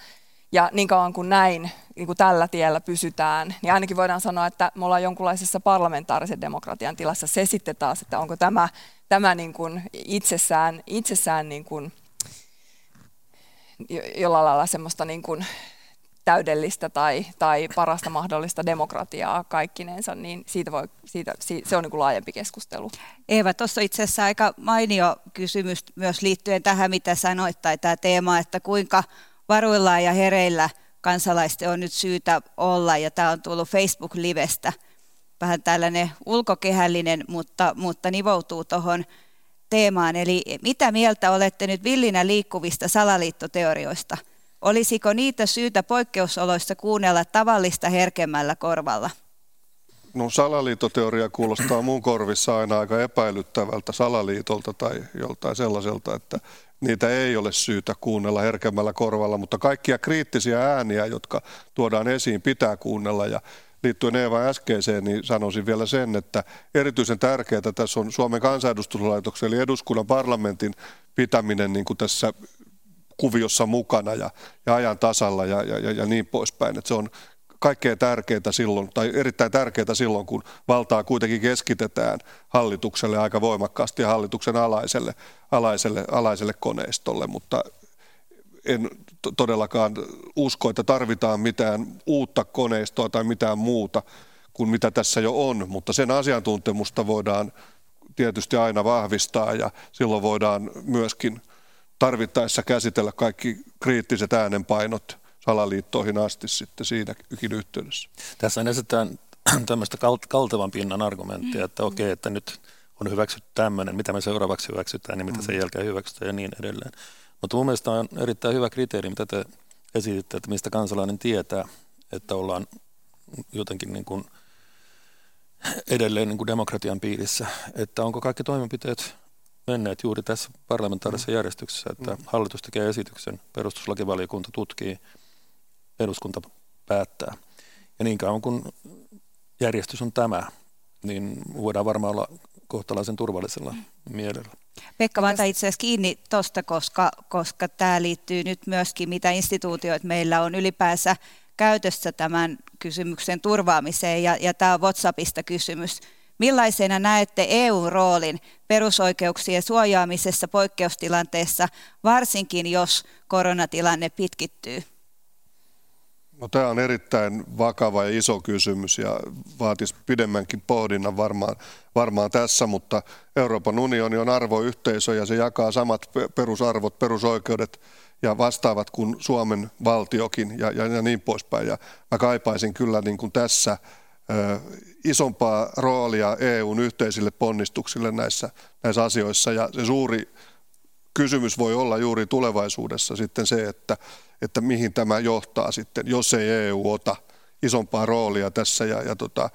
ja niin kauan kuin näin niin kuin tällä tiellä pysytään, niin ainakin voidaan sanoa, että me ollaan jonkunlaisessa parlamentaarisen demokratian tilassa. Se sitten taas, että onko tämä, tämä niin kuin itsessään, itsessään niin kuin jollain lailla semmoista niin kuin täydellistä tai, tai parasta mahdollista demokratiaa kaikkinensa, niin siitä voi, siitä, se on niin kuin laajempi keskustelu. Eeva, tuossa itse asiassa aika mainio kysymys myös liittyen tähän, mitä sanoit, tai tämä teema, että kuinka varuillaan ja hereillä kansalaisten on nyt syytä olla, ja tämä on tullut Facebook-livestä, vähän tällainen ulkokehällinen, mutta, mutta nivoutuu tuohon teemaan. Eli mitä mieltä olette nyt villinä liikkuvista salaliittoteorioista – Olisiko niitä syytä poikkeusoloissa kuunnella tavallista herkemmällä korvalla? No salaliitoteoria kuulostaa mun korvissa aina aika epäilyttävältä salaliitolta tai joltain sellaiselta, että niitä ei ole syytä kuunnella herkemmällä korvalla, mutta kaikkia kriittisiä ääniä, jotka tuodaan esiin, pitää kuunnella ja liittyen Eeva äskeiseen, niin sanoisin vielä sen, että erityisen tärkeää tässä on Suomen kansanedustuslaitoksen eli eduskunnan parlamentin pitäminen niin kuin tässä kuviossa mukana ja, ja ajan tasalla ja, ja, ja niin poispäin. Että se on kaikkein tärkeintä silloin, tai erittäin tärkeää silloin, kun valtaa kuitenkin keskitetään hallitukselle aika voimakkaasti ja hallituksen alaiselle, alaiselle, alaiselle koneistolle, mutta en todellakaan usko, että tarvitaan mitään uutta koneistoa tai mitään muuta kuin mitä tässä jo on, mutta sen asiantuntemusta voidaan tietysti aina vahvistaa ja silloin voidaan myöskin tarvittaessa käsitellä kaikki kriittiset äänenpainot salaliittoihin asti sitten siinäkin yhteydessä. Tässä esitetään tämmöistä kaltevan pinnan argumenttia, että okei, okay, että nyt on hyväksytty tämmöinen, mitä me seuraavaksi hyväksytään, niin mitä sen mm. jälkeen hyväksytään ja niin edelleen. Mutta mun mielestä on erittäin hyvä kriteeri, mitä te esititte, että mistä kansalainen tietää, että ollaan jotenkin niin kuin edelleen niin kuin demokratian piirissä, että onko kaikki toimenpiteet menneet juuri tässä parlamentaarisessa järjestyksessä, että mm. hallitus tekee esityksen, perustuslakivaliokunta tutkii, eduskunta päättää. Ja niin kauan kun järjestys on tämä, niin voidaan varmaan olla kohtalaisen turvallisella mielellä. Pekka, mä itse asiassa kiinni tuosta, koska, koska tämä liittyy nyt myöskin, mitä instituutioita meillä on ylipäänsä käytössä tämän kysymyksen turvaamiseen, ja, ja tämä on WhatsAppista kysymys. Millaisena näette EU-roolin perusoikeuksien suojaamisessa poikkeustilanteessa, varsinkin jos koronatilanne pitkittyy? No, tämä on erittäin vakava ja iso kysymys ja vaatisi pidemmänkin pohdinnan varmaan, varmaan tässä, mutta Euroopan unioni on arvoyhteisö ja se jakaa samat perusarvot, perusoikeudet ja vastaavat kuin Suomen valtiokin ja, ja, ja niin poispäin. Ja mä kaipaisin kyllä niin kuin tässä isompaa roolia EUn yhteisille ponnistuksille näissä, näissä asioissa ja se suuri kysymys voi olla juuri tulevaisuudessa sitten se, että, että mihin tämä johtaa sitten, jos ei EU ota isompaa roolia tässä ja, ja tota,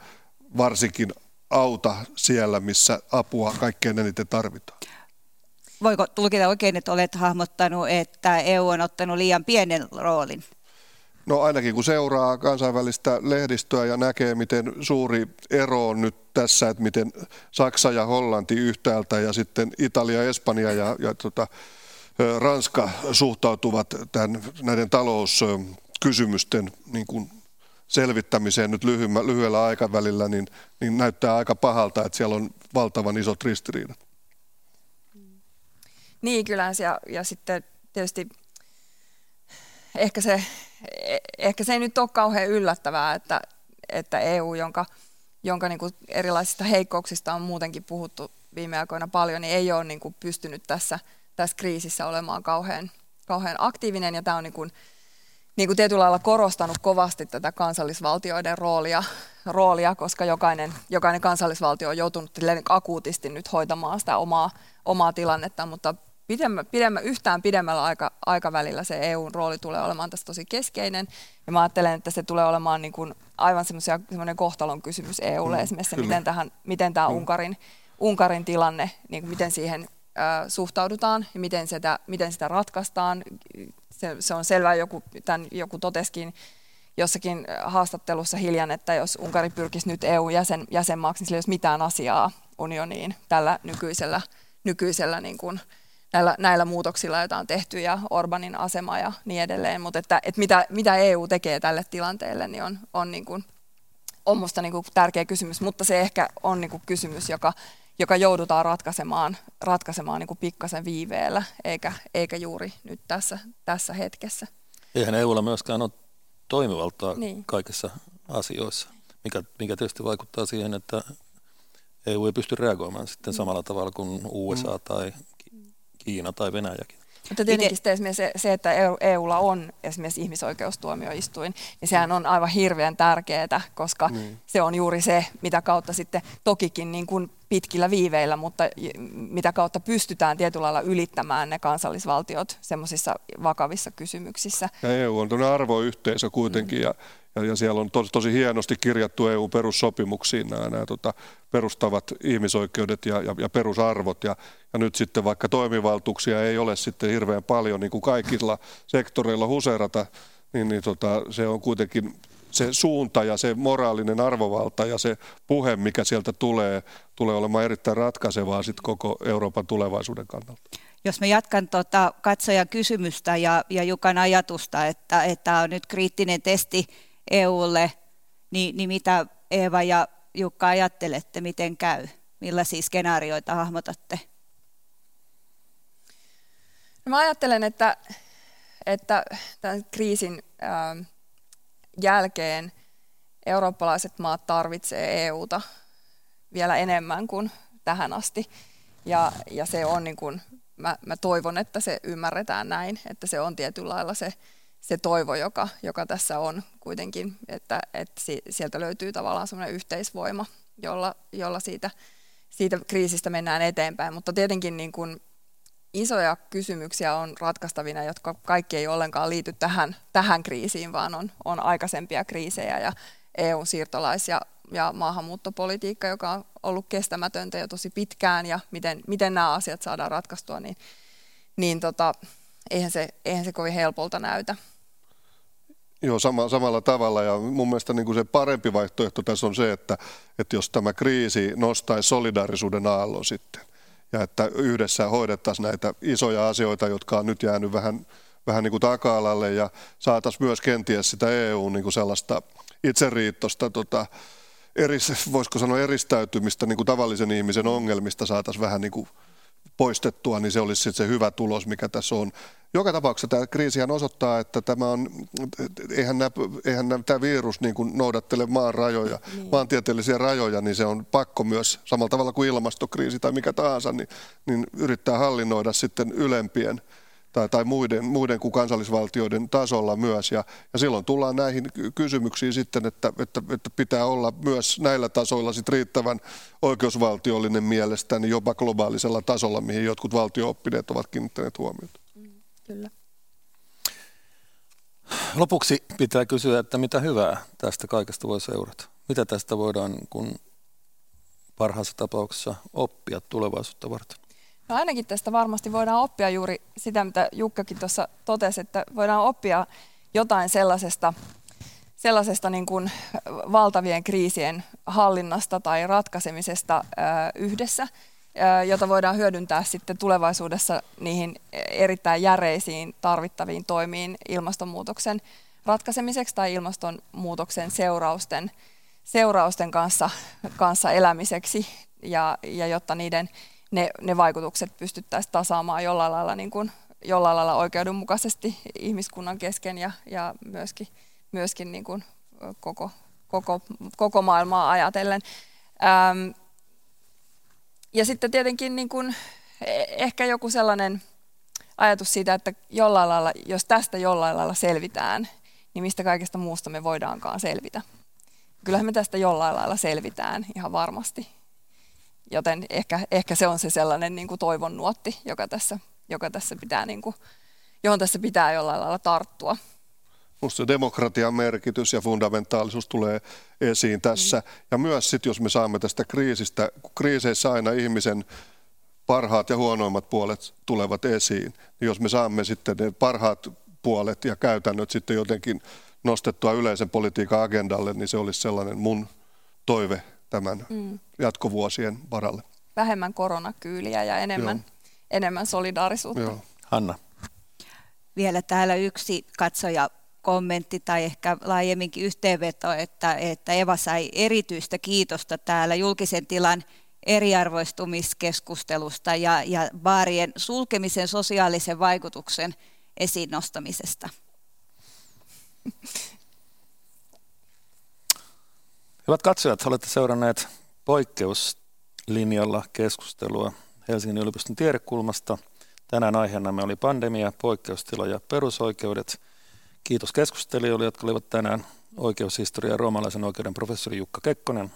varsinkin auta siellä, missä apua kaikkein eniten tarvitaan. Voiko tulkita oikein, että olet hahmottanut, että EU on ottanut liian pienen roolin? No ainakin kun seuraa kansainvälistä lehdistöä ja näkee, miten suuri ero on nyt tässä, että miten Saksa ja Hollanti yhtäältä ja sitten Italia, Espanja ja, ja tota, Ranska suhtautuvat tämän, näiden talouskysymysten niin kuin selvittämiseen nyt lyhyellä aikavälillä, niin, niin näyttää aika pahalta, että siellä on valtavan isot ristiriidat. Niin kyllä, ja, ja sitten tietysti ehkä se, ehkä se ei nyt ole kauhean yllättävää, että, että EU, jonka, jonka niin kuin erilaisista heikkouksista on muutenkin puhuttu viime aikoina paljon, niin ei ole niin kuin pystynyt tässä, tässä kriisissä olemaan kauhean, kauhean aktiivinen. Ja tämä on niin kuin, niin kuin tietyllä lailla korostanut kovasti tätä kansallisvaltioiden roolia, roolia koska jokainen, jokainen kansallisvaltio on joutunut akuutisti nyt hoitamaan sitä omaa, omaa tilannetta, mutta pidemmä, pidemmä, yhtään pidemmällä aika, aikavälillä se EUn rooli tulee olemaan tässä tosi keskeinen. Ja mä ajattelen, että se tulee olemaan niin kuin aivan semmoinen kohtalon kysymys EUlle mm, esimerkiksi, miten, tähän, miten tämä mm. Unkarin, Unkarin tilanne, niin kuin miten siihen äh, suhtaudutaan ja miten sitä, miten sitä ratkaistaan. Se, se on selvää, joku, tämän, joku toteskin jossakin haastattelussa hiljan, että jos Unkari pyrkisi nyt EU-jäsen, jäsenmaaksi, niin sillä ei olisi mitään asiaa unioniin tällä nykyisellä, nykyisellä niin kuin, näillä, näillä muutoksilla, joita on tehty ja Orbanin asema ja niin edelleen. Mutta että, että mitä, mitä EU tekee tälle tilanteelle, niin on, on, niin kuin, on musta niin kuin tärkeä kysymys, mutta se ehkä on niin kuin kysymys, joka, joka joudutaan ratkaisemaan, ratkaisemaan niin kuin pikkasen viiveellä, eikä, eikä juuri nyt tässä, tässä hetkessä. Eihän EUlla myöskään ole toimivaltaa niin. kaikissa asioissa, mikä, mikä tietysti vaikuttaa siihen, että EU ei pysty reagoimaan sitten samalla tavalla kuin USA mm. tai Kiina tai Venäjäkin. Mutta tietenkin sitten se, se, että EUlla on esimerkiksi ihmisoikeustuomioistuin, niin sehän on aivan hirveän tärkeää, koska mm. se on juuri se, mitä kautta sitten tokikin niin kuin pitkillä viiveillä, mutta mitä kautta pystytään tietyllä lailla ylittämään ne kansallisvaltiot semmoisissa vakavissa kysymyksissä. Ja EU on tuonne arvoyhteisö kuitenkin mm. ja ja, ja siellä on tosi, tosi hienosti kirjattu EU-perussopimuksiin nämä, nämä tota, perustavat ihmisoikeudet ja, ja, ja perusarvot. Ja, ja nyt sitten vaikka toimivaltuuksia ei ole sitten hirveän paljon niin kuin kaikilla sektoreilla huserata, niin, niin tota, se on kuitenkin se suunta ja se moraalinen arvovalta ja se puhe, mikä sieltä tulee, tulee olemaan erittäin ratkaisevaa sit koko Euroopan tulevaisuuden kannalta. Jos me jatkan tuota katsojan kysymystä ja, ja Jukan ajatusta, että, että on nyt kriittinen testi EUlle, niin, niin mitä Eeva ja Jukka ajattelette, miten käy? Millaisia skenaarioita hahmotatte? No mä ajattelen, että, että tämän kriisin äh, jälkeen eurooppalaiset maat tarvitsee EUta vielä enemmän kuin tähän asti. Ja, ja se on niin kuin, mä, mä toivon, että se ymmärretään näin, että se on tietyllä lailla se se toivo, joka, joka tässä on kuitenkin, että, että sieltä löytyy tavallaan semmoinen yhteisvoima, jolla, jolla siitä, siitä kriisistä mennään eteenpäin. Mutta tietenkin niin kuin isoja kysymyksiä on ratkaistavina, jotka kaikki ei ollenkaan liity tähän, tähän kriisiin, vaan on, on aikaisempia kriisejä ja, EUn siirtolais- ja, ja maahanmuuttopolitiikka, joka on ollut kestämätöntä jo tosi pitkään ja miten, miten nämä asiat saadaan ratkaistua, niin, niin tota, eihän, se, eihän se kovin helpolta näytä. Joo, sama, samalla tavalla. Ja mun mielestä niin kuin se parempi vaihtoehto tässä on se, että, että jos tämä kriisi nostaisi solidaarisuuden aallon sitten ja että yhdessä hoidettaisiin näitä isoja asioita, jotka on nyt jäänyt vähän, vähän niin kuin taka-alalle ja saataisiin myös kenties sitä EU niin kuin sellaista itseriittosta, tota, eris, voisiko sanoa eristäytymistä niin kuin tavallisen ihmisen ongelmista saataisiin vähän niin kuin poistettua, niin se olisi sitten se hyvä tulos, mikä tässä on. Joka tapauksessa tämä kriisihän osoittaa, että tämä on, eihän, nämä, eihän nämä, tämä virus niin kuin noudattele maan rajoja, niin. maantieteellisiä rajoja, niin se on pakko myös samalla tavalla kuin ilmastokriisi tai mikä tahansa, niin, niin yrittää hallinnoida sitten ylempien tai, tai muiden, muiden kuin kansallisvaltioiden tasolla myös. Ja, ja silloin tullaan näihin kysymyksiin sitten, että, että, että pitää olla myös näillä tasoilla sit riittävän oikeusvaltiollinen mielestäni jopa globaalisella tasolla, mihin jotkut valtiooppineet ovat kiinnittäneet huomiota. Mm, kyllä. Lopuksi pitää kysyä, että mitä hyvää tästä kaikesta voi seurata? Mitä tästä voidaan kun parhaassa tapauksessa oppia tulevaisuutta varten? No ainakin tästä varmasti voidaan oppia juuri sitä, mitä Jukkakin tuossa totesi, että voidaan oppia jotain sellaisesta, sellaisesta niin kuin valtavien kriisien hallinnasta tai ratkaisemisesta yhdessä, jota voidaan hyödyntää sitten tulevaisuudessa niihin erittäin järeisiin tarvittaviin toimiin ilmastonmuutoksen ratkaisemiseksi tai ilmastonmuutoksen seurausten, seurausten kanssa, kanssa elämiseksi ja, ja jotta niiden ne, ne vaikutukset pystyttäisiin tasaamaan jollain lailla, niin kuin, jollain lailla oikeudenmukaisesti ihmiskunnan kesken ja, ja myöskin, myöskin niin kuin koko, koko, koko maailmaa ajatellen. Ähm, ja sitten tietenkin niin kuin, e, ehkä joku sellainen ajatus siitä, että jollain lailla, jos tästä jollain lailla selvitään, niin mistä kaikesta muusta me voidaankaan selvitä. Kyllähän me tästä jollain lailla selvitään ihan varmasti. Joten ehkä, ehkä se on se sellainen niin kuin toivon nuotti, joka tässä, joka tässä pitää, niin kuin, johon tässä pitää jollain lailla tarttua. Minusta demokratian merkitys ja fundamentaalisuus tulee esiin tässä. Mm. Ja myös sitten, jos me saamme tästä kriisistä, kun kriiseissä aina ihmisen parhaat ja huonoimmat puolet tulevat esiin, niin jos me saamme sitten ne parhaat puolet ja käytännöt sitten jotenkin nostettua yleisen politiikan agendalle, niin se olisi sellainen mun toive tämän mm. jatkovuosien varalle. Vähemmän koronakyyliä ja enemmän, enemmän solidaarisuutta. Joo. Hanna. Vielä täällä yksi katsoja kommentti tai ehkä laajemminkin yhteenveto, että, että Eva sai erityistä kiitosta täällä julkisen tilan eriarvoistumiskeskustelusta ja, ja baarien sulkemisen sosiaalisen vaikutuksen esiin nostamisesta. Hyvät katsojat, olette seuranneet poikkeuslinjalla keskustelua Helsingin yliopiston tiedekulmasta. Tänään aiheenamme oli pandemia, poikkeustila ja perusoikeudet. Kiitos keskustelijoille, jotka olivat tänään oikeushistoria ja roomalaisen oikeuden professori Jukka Kekkonen,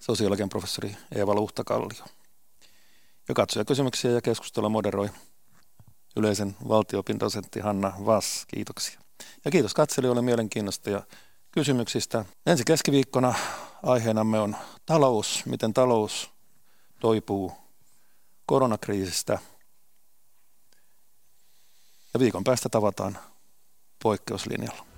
sosiologian professori Eeva Luhtakallio. Ja katsoja kysymyksiä ja keskustelua moderoi yleisen valtiopin dosentti Hanna Vass. Kiitoksia. Ja kiitos katselijoille mielenkiinnosta ja kysymyksistä. Ensi keskiviikkona aiheenamme on talous, miten talous toipuu koronakriisistä. Ja viikon päästä tavataan poikkeuslinjalla.